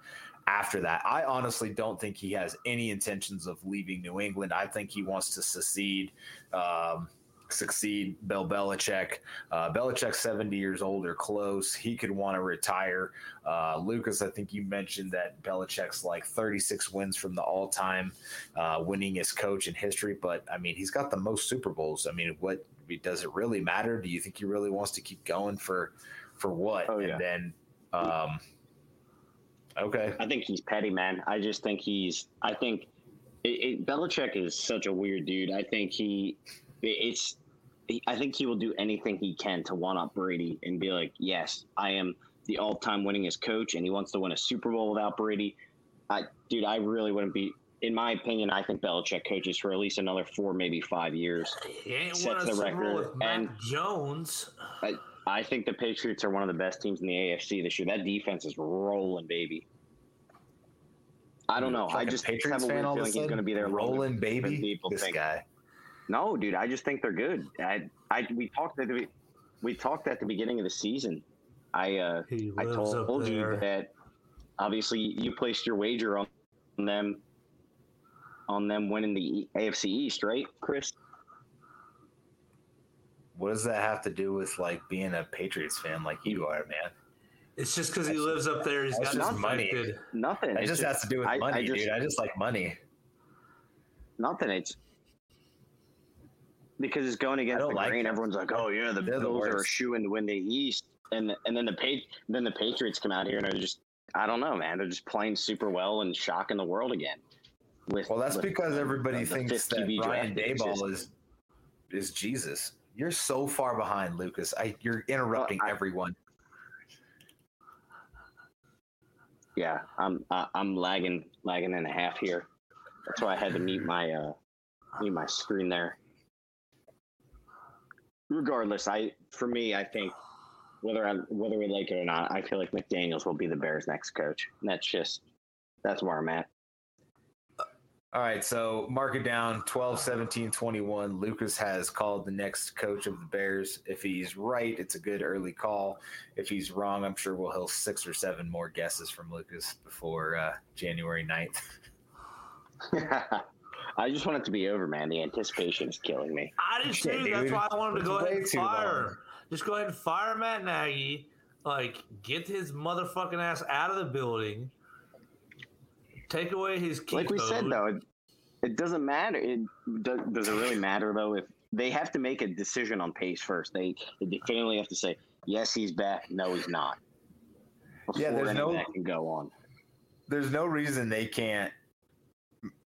B: after that? I honestly don't think he has any intentions of leaving New England. I think he wants to secede. Um, succeed Bill Belichick. Uh, Belichick's 70 years old or close. He could want to retire. Uh, Lucas, I think you mentioned that Belichick's like 36 wins from the all time uh, winningest coach in history. But I mean, he's got the most Super Bowls. I mean, what does it really matter? Do you think he really wants to keep going for for what?
D: Oh, yeah.
B: And then, um, okay.
D: I think he's petty, man. I just think he's. I think it, it, Belichick is such a weird dude. I think he. It's. I think he will do anything he can to one up Brady and be like, "Yes, I am the all-time winningest coach," and he wants to win a Super Bowl without Brady. I, dude, I really wouldn't be. In my opinion, I think Belichick coaches for at least another four, maybe five years.
E: He ain't
D: Sets
E: won a
D: the
E: Super Bowl
D: record,
E: with Mac
D: and-
E: Jones.
D: I, I think the Patriots are one of the best teams in the AFC this year. That defense is rolling, baby. I don't know. I
B: Fucking
D: just
B: Patriots
D: have a
B: fan
D: weird
B: all of a
D: feeling he's
B: sudden?
D: going to be there
B: rolling baby.
D: people
B: This
D: think.
B: guy.
D: No, dude, I just think they're good. I, I, we talked at the, we talked at the beginning of the season. I, uh,
E: He
D: I
E: lives up
D: told you that obviously you placed your wager on them, on them winning the E- AFC East, right, Chris?
B: What does that have to do with like being a Patriots fan like you are, man?
E: It's just because he
B: That's-
E: lives up there. He's
B: that's
E: got his
B: money.
E: money.
D: Nothing.
B: It
D: It's
B: just has to do with
D: I- I
B: money,
D: just-
B: dude. I just like money.
D: Nothing. It's because it's going against the
B: like
D: grain.
B: them.
D: Everyone's like, "Oh yeah, the
B: They're the
D: Bills are a
B: worst.
D: shoe in to win the East," and and then the pa- then the Patriots come out here and they're just I don't know, man. They're just playing super well and shocking the world again. With
B: Well, that's
D: with
B: because everybody
D: the
B: thinks that Brian
D: Daboll
B: is is Jesus. You're so far behind, Lucas. I you're interrupting
D: Well, I-
B: everyone.
D: Yeah, I'm I, I'm lagging lagging and a half here. That's why I had to mute my uh mute my screen there. Regardless, I for me, I think whether I whether we like it or not, I feel like McDaniels will be the Bears' next coach. And that's just that's where I'm at.
B: All right, so mark it down 12, 17, 21. Lucas has called the next coach of the Bears. If he's right, it's a good early call. If he's wrong, I'm sure we'll have six or seven more guesses from Lucas before uh, January 9th.
D: I just want it to be over, man. The anticipation is killing me.
E: I did
B: Shit,
E: too. That's why I wanted to go ahead and fire Just go ahead and fire Matt Nagy. Like, get his motherfucking ass out of the building. Take away his key
D: like we said though, it, it doesn't matter. It does, does it really matter though if they have to make a decision on pace first? They, they definitively have to say yes, he's back. No, he's not.
B: Yeah, there's no-
D: that can go on.
B: there's no reason they can't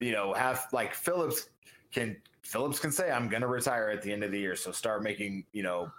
B: you know have like phillips can phillips can say i'm going to retire at the end of the year so start making you know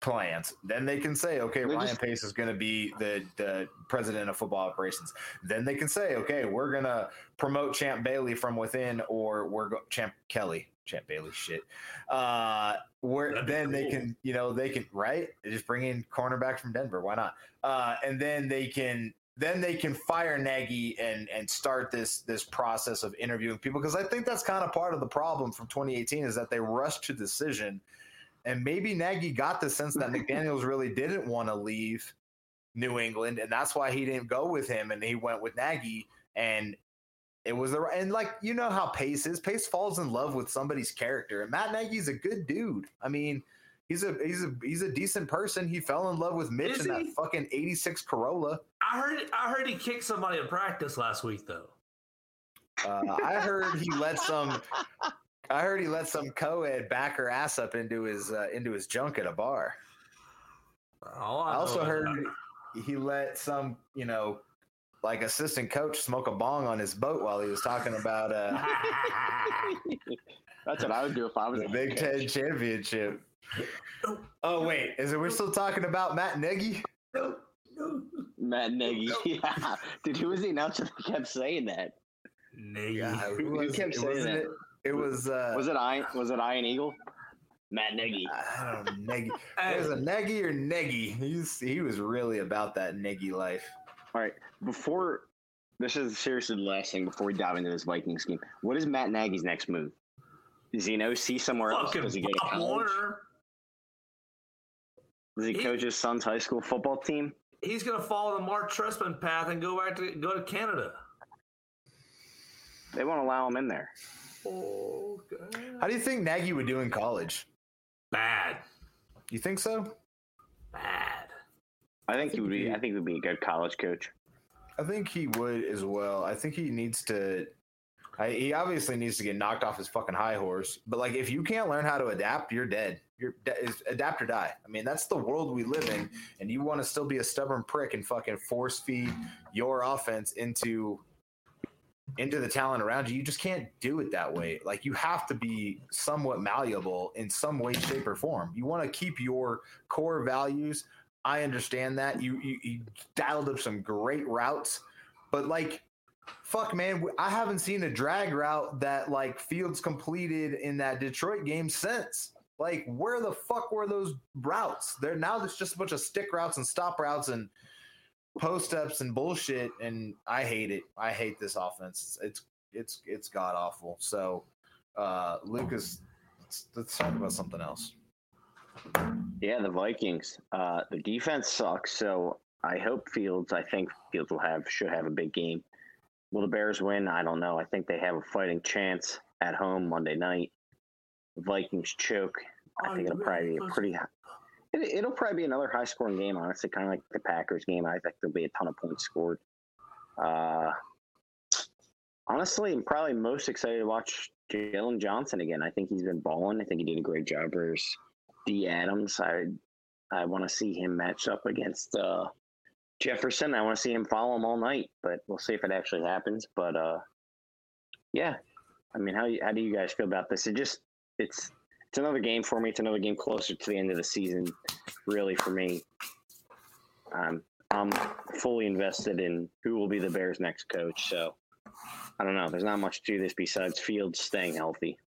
B: plans. Then they can say okay
D: They're
B: ryan
D: just-
B: pace is going to be the the president of football operations. Then they can say okay we're going to promote champ bailey from within or we're go- champ kelly. Champ bailey shit. Uh where
E: That'd
B: then they can you know they can right? They just bring in cornerback from denver. Why not? Uh and then they can then they can fire Nagy and and start this this process of interviewing people because I think that's kind of part of the problem from 2018 is that they rushed to decision, and maybe Nagy got the sense that McDaniels really didn't want to leave New England, and that's why he didn't go with him and he went with Nagy, and it was the and like you know how Pace is. Pace falls in love with somebody's character, and Matt Nagy's a good dude. I mean. He's a he's a he's a decent person. He fell in love with Mitch
E: Is
B: in that fucking '86 Corolla.
E: I heard. I heard he kicked somebody in practice last week, though.
B: Uh, I heard he let some. I heard he let some co-ed back her ass up into his uh, into his junk at a bar.
E: All
B: I
E: know
B: also heard
E: that-
B: he let some, you know, like assistant coach smoke a bong on his boat while he was talking about uh,
D: That's what I would do if I was
B: the
D: a
B: Big. Ten championship. Oh wait, is it? We're still talking about Matt Nagy?
D: Matt Nagy. Yeah, dude, who was the announcer that kept saying that?
E: Nagy.
B: Yeah,
D: Who- who
B: was
D: kept
B: it?
D: saying that?
B: it? It was. Uh,
D: Was it I? Was it Iron Eagle? Matt Nagy.
B: I don't know, Nagy.
C: Hey,
B: There's a Nagy or Nagy. He's he was really about that Nagy life.
D: All right, before this is seriously the last thing before we dive into this Vikings game. What is Matt Nagy's next move? Is he an OC somewhere else?
C: fucking
D: Does he go to college?
C: Warner.
D: Does he
C: He-
D: coach his son's high school football team?
C: He's gonna follow the Mark Trestman path and go back to go to Canada.
D: They won't allow him in there.
C: Okay.
B: How do you think Nagy would do in college?
C: Bad.
B: You think so?
C: Bad.
D: I think he would be. I think he would be a good college coach.
B: I think he would as well. I think he needs to. I, he obviously needs to get knocked off his fucking high horse. But like, if you can't learn how to adapt, you're dead. You're is adapt or die. I mean, that's the world we live in, and you want to still be a stubborn prick and fucking force feed your offense into into the talent around you. You just can't do it that way. Like, you have to be somewhat malleable in some way, shape, or form. You want to keep your core values. I understand that you, you you dialed up some great routes, but like fuck man i haven't seen a drag route that like fields completed in that detroit game since like where the fuck were those routes there now there's just a bunch of stick routes and stop routes and post ups and bullshit and i hate it i hate this offense it's it's it's god awful so uh lucas let's, let's talk about something else
D: Yeah, the Vikings. Uh, the defense sucks, so I hope Fields. I think Fields will have should have a big game. Will the Bears win? I don't know. I think they have a fighting chance at home Monday night. Vikings choke. I think it'll probably be a pretty. High, it, it'll probably be another high scoring game. Honestly, kind of like the Packers game. I think there'll be a ton of points scored. Uh, honestly, I'm probably most excited to watch Jaylon Johnson again. I think he's been balling. I think he did a great job versus D. Adams. I I want to see him match up against uh, Jefferson. I want to see him follow him all night, but we'll see if it actually happens. But uh, yeah, I mean, how how do you guys feel about this? It just it's it's another game for me. It's another game closer to the end of the season, really for me. Um, I'm fully invested in who will be the Bears' next coach. So I don't know. There's not much to this besides Fields staying healthy.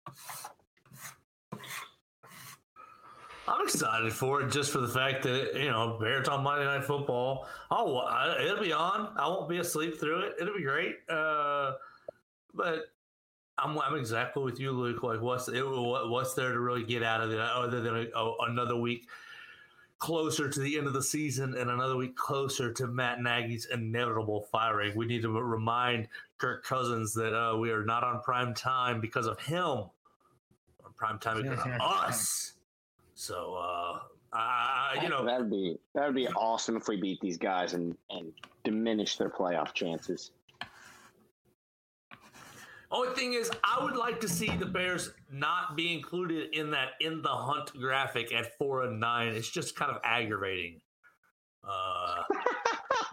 C: I'm excited for it just for the fact that you know Bears on Monday Night Football. Oh, it'll be on. I won't be asleep through it. It'll be great. Uh, but I'm, I'm exactly with you, Luke. Like, what's it, what, what's there to really get out of it other than a, oh, another week closer to the end of the season and another week closer to Matt Nagy's inevitable firing? We need to remind Kirk Cousins that uh, we are not on prime time because of him. On prime time because of us. So, uh, I, you know,
D: that'd be that'd be awesome if we beat these guys and and diminish their playoff chances.
C: Only thing is, I would like to see the Bears not be included in that in the hunt graphic at four and nine. It's just kind of aggravating. Uh,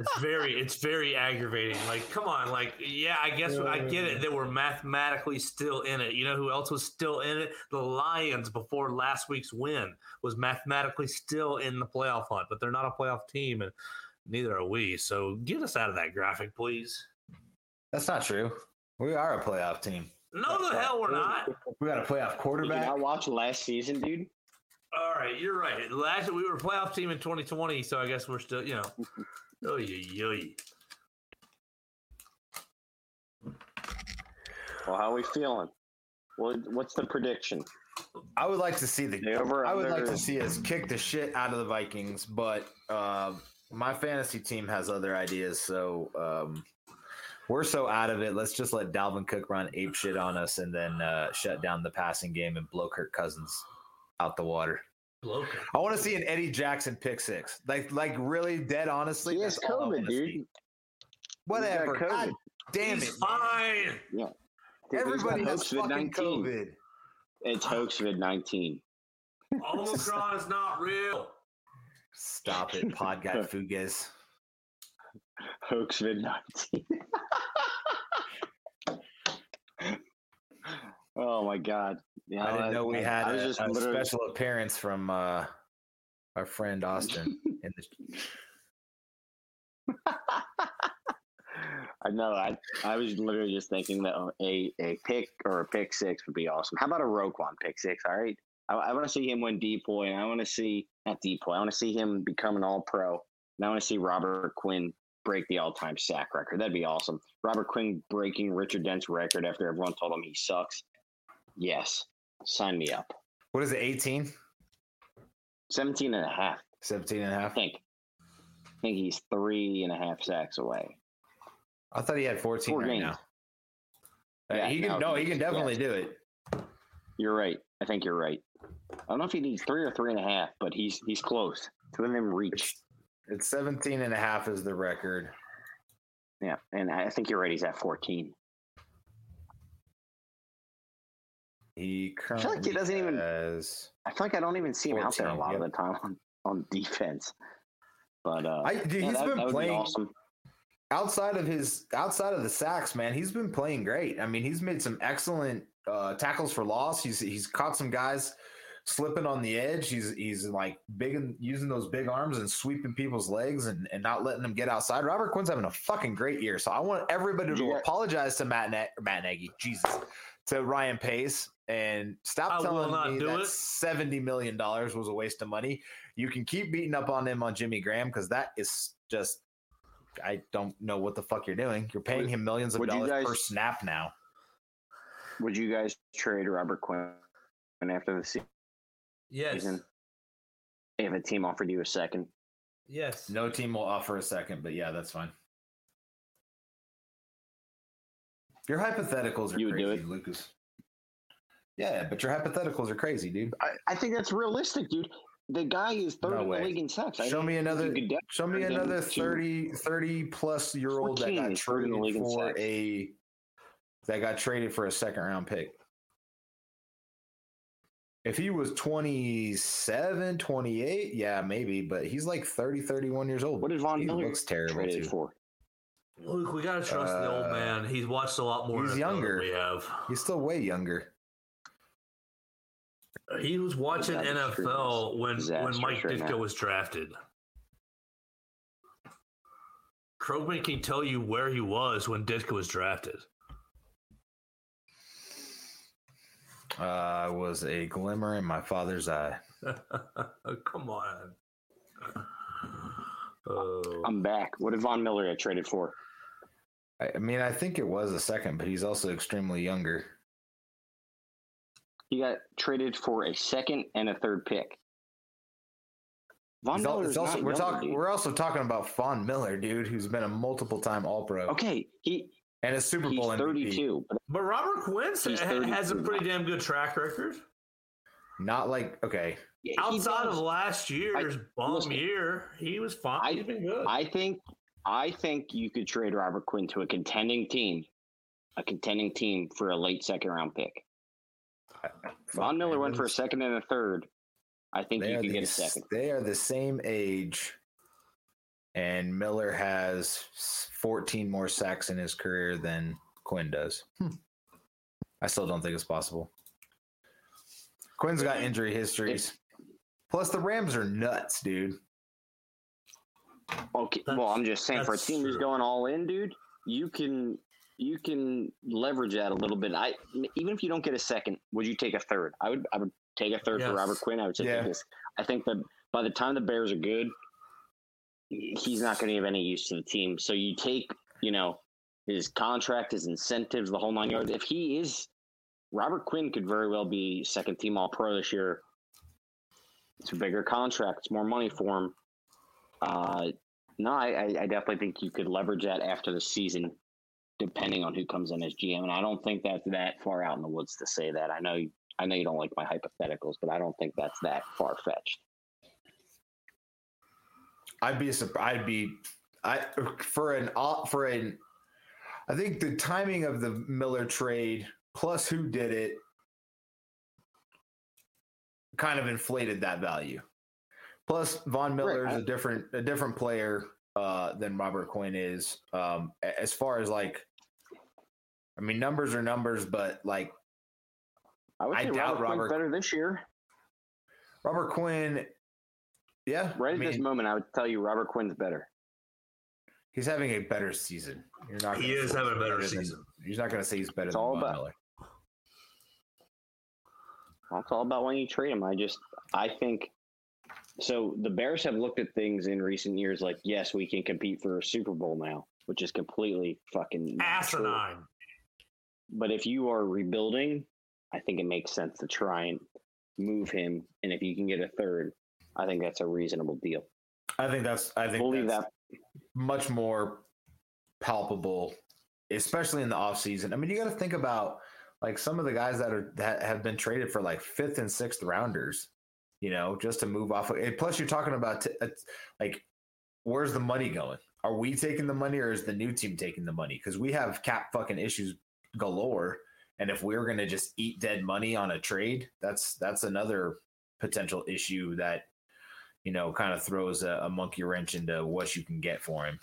C: it's very, it's very aggravating. Like, come on, like, yeah, I guess I get it. They were mathematically still in it. You know who else was still in it? The Lions before last week's win was mathematically still in the playoff hunt, but they're not a playoff team, and neither are we. So get us out of that graphic, please.
B: that's not true we are a playoff team
C: No, the hell we're not.
B: we got a playoff
D: Did you
B: quarterback
D: not watch last season, dude?
C: All right, you're right. Last we were a playoff team in 2020, so I guess we're still, you know. Oh yeah, yeah.
D: Well, how are we feeling? What what's the prediction?
B: I would like to see the.
D: The over
B: I would like to see us kick the shit out of the Vikings, but uh, my fantasy team has other ideas. So um, we're so out of it. Let's just let Dalvin Cook run ape shit on us, and then uh, shut down the passing game and blow Kirk Cousins out the water.
C: Bloke.
B: I want to see an Eddie Jackson pick six. Like, like really, dead honestly.
D: He has
B: that's all I
D: COVID, dude.
B: see. Whatever.
D: He's
B: God
D: COVID.
B: damn
C: He's
B: it.
C: fine.
D: Dude,
B: Everybody
D: he's got
B: fucking
D: COVID-19.
B: COVID.
D: It's Hoaxvid nineteen.
C: Omicron is not real.
B: Stop it, pod guy Fugues.
D: Hoaxvid nineteen. oh my god! Yeah,
B: I didn't know we had
D: I
B: a,
D: just
B: a
D: literally-
B: special appearance from uh, our friend Austin. in the,
D: I know. I I was literally just thinking that a a pick or a pick six would be awesome. How about a Roquan pick six? All right, I, I want to see him win DPOY, and I want to see not DPOY. I want to see him become an All Pro, and I want to see Robert Quinn break the all-time sack record. That'd be awesome. Robert Quinn breaking Richard Dent's record after everyone told him he sucks. Yes, sign me up.
B: What is it? 18?
D: 17 and a half.
B: 17 and a
D: I
B: half?
D: think. I think he's three and a half sacks away.
B: I thought he had 14
D: Four
B: right
D: games.
B: now. Uh,
D: Yeah,
B: he can
D: no,
B: no, he can definitely do it.
D: You're right. I think you're right. I don't know if he needs three or three and a half, but he's he's close to within reach.
B: It's 17 and a half is the record.
D: Yeah, and I think you're right. He's at 14.
B: He
D: feel
B: currently
D: like he doesn't even- I feel like I don't even see him out there a lot
B: yep.
D: of the time on, on defense. But uh,
B: I dude,
D: yeah,
B: he's
D: that-
B: been
D: that would be
B: playing
D: awesome.
B: outside of his outside of the sacks, man. He's been playing great. I mean, he's made some excellent uh, tackles for loss. He's he's caught some guys slipping on the edge. He's he's like big and using those big arms and sweeping people's legs and, and not letting them get outside. Robert Quinn's having a fucking great year. So I want everybody to
D: Yeah.
B: apologize to Matt ne- Matt Nagy, Jesus, to Ryan Pace, and stop
E: I
B: telling me that
E: it.
B: seventy million dollars was a waste of money. You can keep beating up on him on Jimmy Graham because that is just I don't know what the fuck you're doing. You're paying
D: Would-
B: him millions of
D: would you
B: dollars per snap now.
D: Would you guys trade Robert Quinn after the se-
E: Yes.
D: season if a team offered you a second?
E: Yes.
B: No team will offer a second, but yeah, that's fine. Your hypotheticals are
D: You would do
B: crazy,
D: it?
B: Lucas. Yeah, but your hypotheticals are crazy, dude.
D: I, I think that's realistic, dude. The guy is third
B: No
D: in
B: way.
D: the league in sacks. I
B: Show me another show me another
D: to-
B: 30, 30 plus year old that got
D: is third in the
B: traded for a that got traded for a second round pick. If he was 27, 28, yeah, maybe, but he's like 30, 31 years old.
D: What did Von
B: he
D: Miller
B: looks terrible
D: traded
B: too.
D: for?
E: Luke, we gotta trust the old
B: Uh,
E: man. He's watched a lot more.
B: he's
E: NFL than
B: younger.
E: We have.
B: He's still way younger.
E: He was watching NFL when when Mike
D: right
E: Ditka
D: now.
E: was drafted. Krogman can tell you where he was when Ditka was drafted.
B: Uh, was a glimmer in my father's eye.
E: Come on. Oh.
D: I'm back. What did Von Miller get traded for?
B: I, I mean, I think it was a second, but he's also extremely younger.
D: He got traded for a second and a third pick. Von Miller
B: also
D: not
B: we're
D: younger,
B: talking. We're also talking about Von Miller, dude, who's been a multiple time All Pro
D: Okay, he
B: and a Super Bowl MVP.
D: 32. But
E: But Robert Quinn has a pretty damn good track record.
B: Not like okay,
D: he
E: Outside
D: does.
E: of last year's bum
D: listen,
E: year, he was fine.
D: I-
E: He's been good.
D: I think I think you could trade Robert Quinn to a contending team, a contending team for a late second round pick. Von Miller went for a second and a third. I think
B: They
D: you
B: are,
D: could
B: the,
D: get a second.
B: they are the same age, and Miller has 14 more sacks in his career than Quinn does. Hmm. I still don't think it's possible. Quinn's got injury histories. Plus, the Rams are nuts, dude.
D: Okay, well, I'm just saying for a
E: that's
D: team who's going all in, dude, you can you can leverage that a little bit. I even if you don't get a second, would you take a third? I would. I would take a third
E: Yes.
D: for Robert Quinn. I would say
B: Yeah.
D: this. I think that by the time the Bears are good, he's not going to give any use to the team. So you take, you know, his contract, his incentives, the whole nine yards. If he is, Robert Quinn could very well be second team All Pro this year. It's a bigger contract. It's more money for him. Uh, no, I, I I definitely think you could leverage that after the season, depending on who comes in as GM. And I don't think that's that far out in the woods to say that. I know I know you don't like my hypotheticals, but I don't think that's that far fetched.
B: I'd be I'd be I for an for an I think the timing of the Miller trade plus who did it kind of inflated that value. Plus Von Miller is a different a different player uh, than Robert Quinn is um, as far as like I mean numbers are numbers but like
D: I would
B: I
D: say
B: doubt
D: Robert
B: Robert-
D: better this year.
B: Robert Quinn yeah
D: Right
B: I
D: at this moment, I would tell you Robert Quinn's better.
B: he's having a better season. You're not
E: He is having a
B: he's
E: better
B: better than-
E: season.
B: He's not going to say he's better
D: It's
B: than
D: all
B: Von
D: about-
B: Miller.
D: It's all about when you trade him. I just, I think. So the Bears have looked at things in recent years like, yes, we can compete for a Super Bowl now, which is completely fucking not true. But if you are rebuilding, I think it makes sense to try and move him. And if you can get a third, I think that's a reasonable deal.
B: I think that's I think
D: We'll
B: that's
D: that.
B: much more palpable, especially in the off season. I mean, you got to think about like some of the guys that are that have been traded for like fifth and sixth rounders, you know, just to move off. And plus, you're talking about t- uh, like where's the money going? Are we taking the money or is the new team taking the money? Because we have cap fucking issues galore. And if we're gonna just eat dead money on a trade, that's that's another potential issue that you know kind of throws a, a monkey wrench into what you can get for him.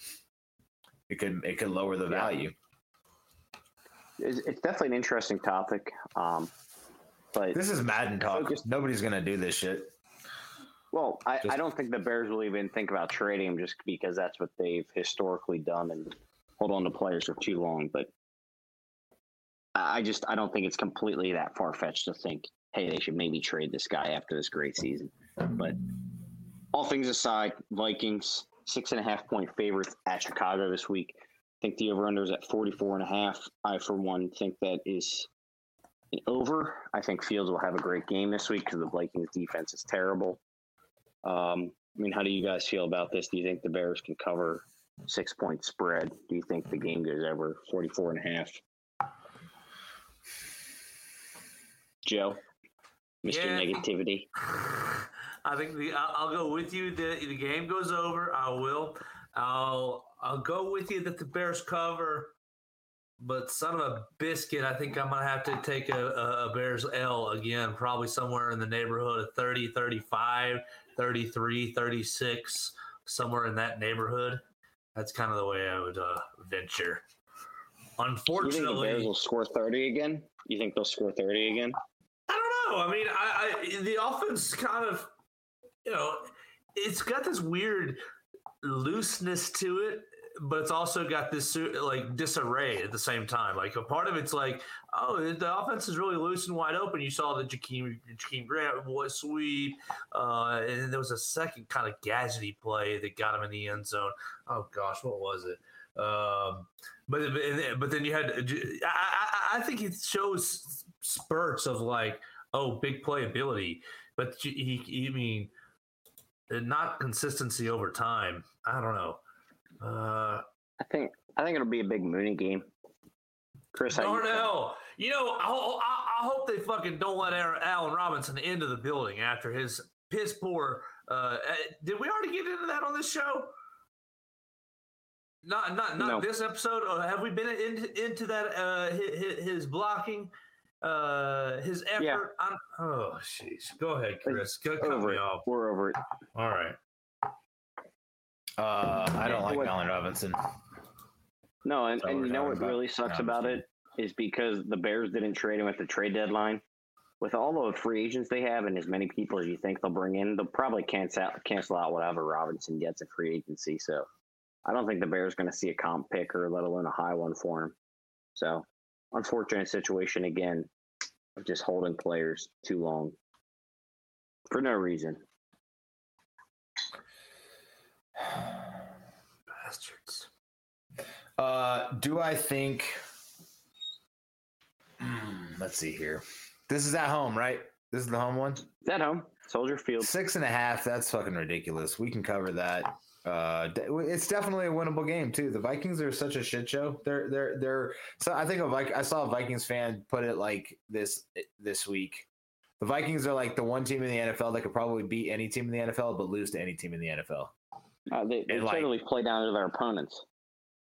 B: It could it could lower the
D: Yeah.
B: value.
D: It's, it's definitely an interesting topic. Um, but
B: This is Madden talk.
D: Focus-
B: Nobody's gonna do this shit.
D: Well, I, I don't think the Bears will even think about trading him just because that's what they've historically done and hold on to players for too long. But I I just I don't think it's completely that far fetched to think, hey, they should maybe trade this guy after this great season. But all things aside, Vikings six and a half point favorites at Chicago this week. I think the over under is at 44 and a half. I, for one, think that is an over. I think Fields will have a great game this week because the Vikings defense is terrible. Um, I mean, how do you guys feel about this? Do you think the Bears can cover six point spread? Do you think the game goes over 44 and a half? Joe, Mr.
C: Yeah.
D: Negativity.
C: I think the I'll, I'll go with you. The the game goes over. I will. I'll I'll go with you that the Bears cover. But son of a biscuit, I think I'm gonna have to take a, a, Bears L again, probably somewhere in the neighborhood of 30, 35, 33, 36, somewhere in that neighborhood. That's kind of the way I would uh, venture.
D: You think the
C: Unfortunately,
D: Bears will score 30 again? You think they'll score 30 again?
C: I don't know. I mean, I, I the offense kind of, you know, it's got this weird looseness to it, but it's also got this like disarray at the same time. Like a part of it's like, oh, the offense is really loose and wide open. You saw the Jakeem Jakeem Grant was sweep, uh, and then there was a second kind of gadgety play that got him in the end zone. Oh gosh, what was it? Um, but but then you had I, I, I think it shows spurts of like oh big playability, but he, he I mean not consistency over time. I don't know. Uh,
D: I think I think it'll be a big Mooney game. Chris, how you?
C: Darnell, you know, I, I, I hope they fucking don't let Aaron, Allen Robinson into the building after his piss poor. Uh, eh, did we already get into that on this show? Not, not, not
D: No.
C: this episode. Have we been into, into that? Uh, his, his blocking, uh, his effort.
D: Yeah.
C: I'm, oh, jeez. Go ahead, Chris. Go, cut
D: Over
C: me
D: it.
C: off.
D: We're over it.
C: All right.
B: Uh, I don't like
D: What-
B: Allen Robinson.
D: No, and,
B: So
D: and you know what
B: about
D: really sucks
B: Robinson.
D: about it is because the Bears didn't trade him at the trade deadline. With all the free agents they have and as many people as you think they'll bring in, they'll probably cancel out, cancel out whatever Robinson gets in free agency. So I don't think the Bears are going to see a comp pick or let alone a high one for him. So unfortunate situation again of just holding players too long for no reason.
C: Bastards.
B: Uh, do I think? Hmm, let's see here. This is at home, right? This is the home one.
D: That home? Soldier Field.
B: Six and a half. That's fucking ridiculous. We can cover that. Uh, it's definitely a winnable game too. The Vikings are such a shit show. They're they're they're. So I think a Vik- I saw a Vikings fan put it like this this week. The Vikings are like the one team in the NFL that could probably beat any team in the NFL, but lose to any team in the NFL.
D: Uh, they they
B: And, like-
D: totally play down to their opponents.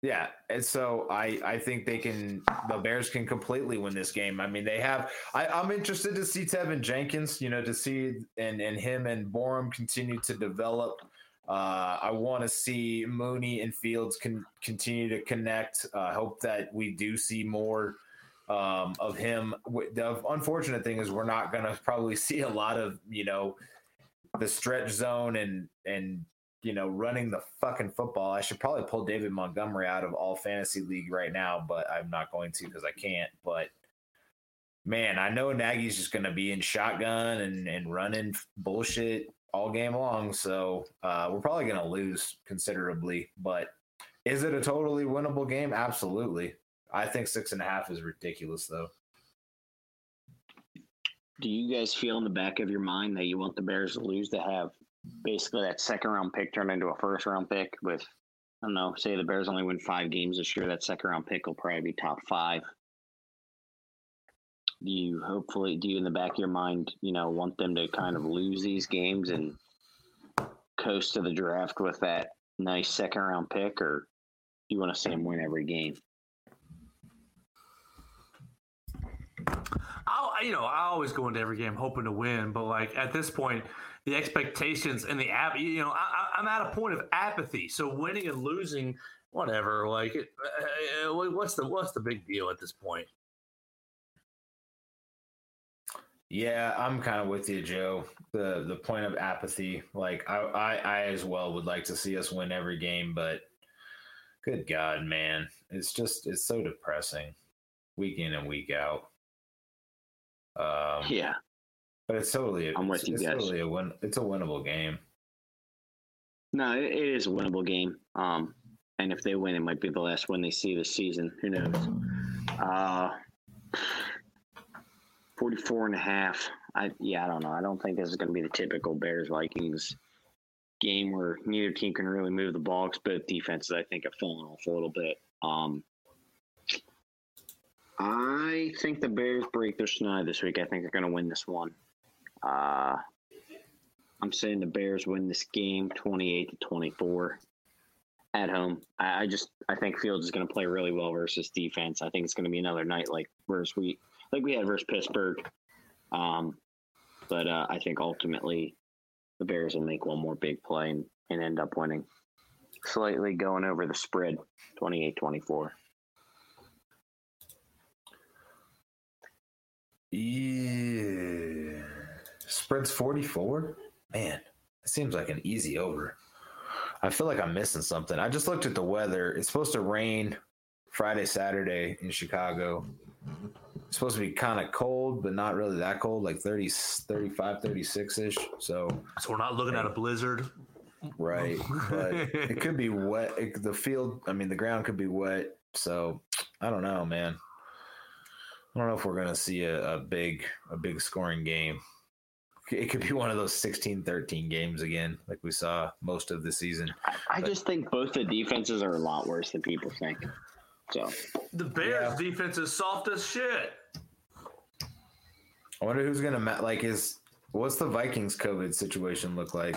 B: Yeah, and so I I think they can the Bears can completely win this game. I mean, they have. I, I'm interested to see Teven Jenkins. You know, to see and and him and Borom continue to develop. Uh, I want to see Mooney and Fields can continue to connect. I uh, hope that we do see more um, of him. The unfortunate thing is we're not going to probably see a lot of you know the stretch zone and and you know, running the fucking football. I should probably pull David Montgomery out of all fantasy league right now, but I'm not going to because I can't. But man, I know Nagy's just going to be in shotgun and, and running bullshit all game long. So uh, we're probably going to lose considerably. But is it a totally winnable game? Absolutely. I think six and a half is ridiculous, though.
D: Do you guys feel in the back of your mind that you want the Bears to lose to have basically that second round pick turn into a first round pick with, I don't know, say the Bears only win five games this year, that second round pick will probably be top five. Do you hopefully, do you in the back of your mind, you know, want them to kind of lose these games and coast to the draft with that nice second round pick, or you want to see them win every game?
C: I'll, you know, I always go into every game hoping to win, but like at this point, the expectations and the app, you know, I, am at a point of apathy. So winning and losing, whatever. Like, it, uh, what's the what's the big deal at this point?
B: Yeah, I'm kind of with you, Joe. The the point of apathy, like I, I, I as well would like to see us win every game, but good God, man, it's just it's so depressing, week in and week out.
D: Um, yeah,
B: but it's totally. I'm with you it's guys. Totally a win. It's a winnable game.
D: No, it, it is a winnable game. Um, and if they win, it might be the last one they see this season. Who knows? Uh, 44 and a half. I yeah, I don't know. I don't think this is going to be the typical Bears Vikings game where neither team can really move the ball. Both defenses, I think, have fallen off a little bit. Um, I think the Bears break their schneid this week. I think they're going to win this one. Uh, I'm saying the Bears win this game 28 to 24 at home. I, I just I think Fields is going to play really well versus defense. I think it's going to be another night like versus we like we had versus Pittsburgh. Um, but uh, I think ultimately the Bears will make one more big play and, and end up winning. Slightly going over the spread 28 24.
B: Yeah. Spread's 44? Man, it seems like an easy over. I feel like I'm missing something. I just looked at the weather. It's supposed to rain Friday, Saturday in Chicago. It's supposed to be kind of cold, but not really that cold, like 30, 35, 36 ish. So,
C: so we're not looking at a blizzard.
B: Right. But it could be wet. It, the field, I mean, the ground could be wet. So I don't know, man. I don't know if we're going to see a, a big a big scoring game. It could be one of those 16-13 games again, like we saw most of the season.
D: I, I just think both the defenses are a lot worse than people think. So
C: the Bears' yeah. defense is soft as shit.
B: I wonder who's going to like is What's the Vikings COVID situation look like?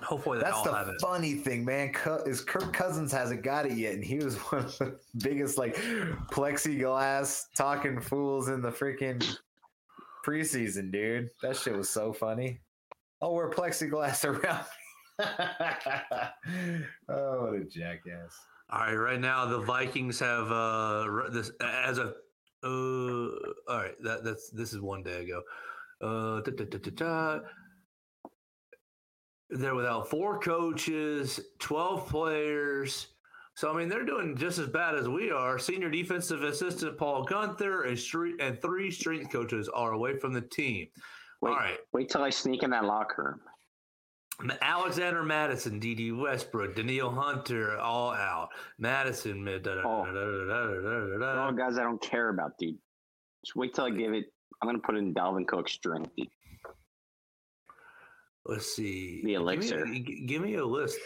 C: Hopefully,
B: that's the funny thing, man. Is Kirk Cousins hasn't got it yet, and he was one of the biggest like plexiglass talking fools in the freaking preseason, dude. That shit was so funny. Oh, we're plexiglass around. oh, what a jackass!
C: All right, right now the Vikings have uh this as a uh all right that that's this is one day ago. Uh, da, da, da, they're without four coaches, 12 players. So, I mean, they're doing just as bad as we are. Senior defensive assistant Paul Guenther and, street, and three strength coaches are away from the team.
D: Wait,
C: All right.
D: Wait till I sneak in that locker room.
C: Alexander Mattison, Dede Westbrook, Danielle Hunter, all out. Madison, da, da,
D: oh. all guys I don't care about, dude. Just wait till I give it I'm gonna put in Dalvin Cook's strength.
C: Let's see.
D: The elixir.
C: Give me, give me a list.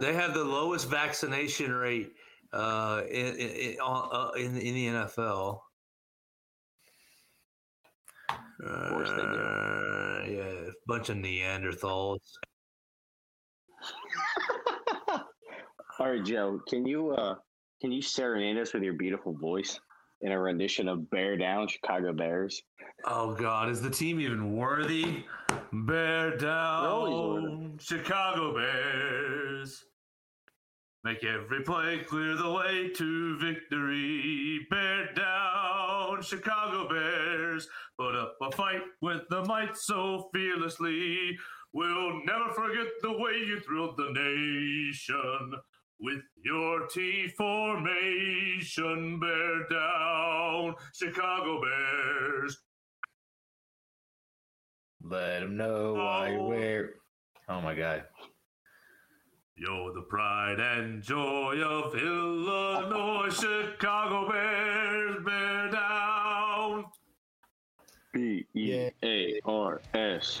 C: they have the lowest vaccination rate uh, in in, uh, in, in the NFL.
D: Of course they do.
C: Bunch of Neanderthals.
D: All right, Joe. Can you uh, can you serenade us with your beautiful voice? in a rendition of Bear Down, Chicago Bears.
C: Oh God, is the team even worthy? Bear down, Chicago Bears. Make every play clear the way to victory. Bear down, Chicago Bears. Put up a fight with the might so fearlessly. We'll never forget the way you thrilled the nation. With your T formation, bear down, Chicago Bears.
B: Let them know why
C: Oh.
B: we're. Oh my god.
C: You're the pride and joy of Illinois, Chicago Bears, bear down.
D: B E A R S.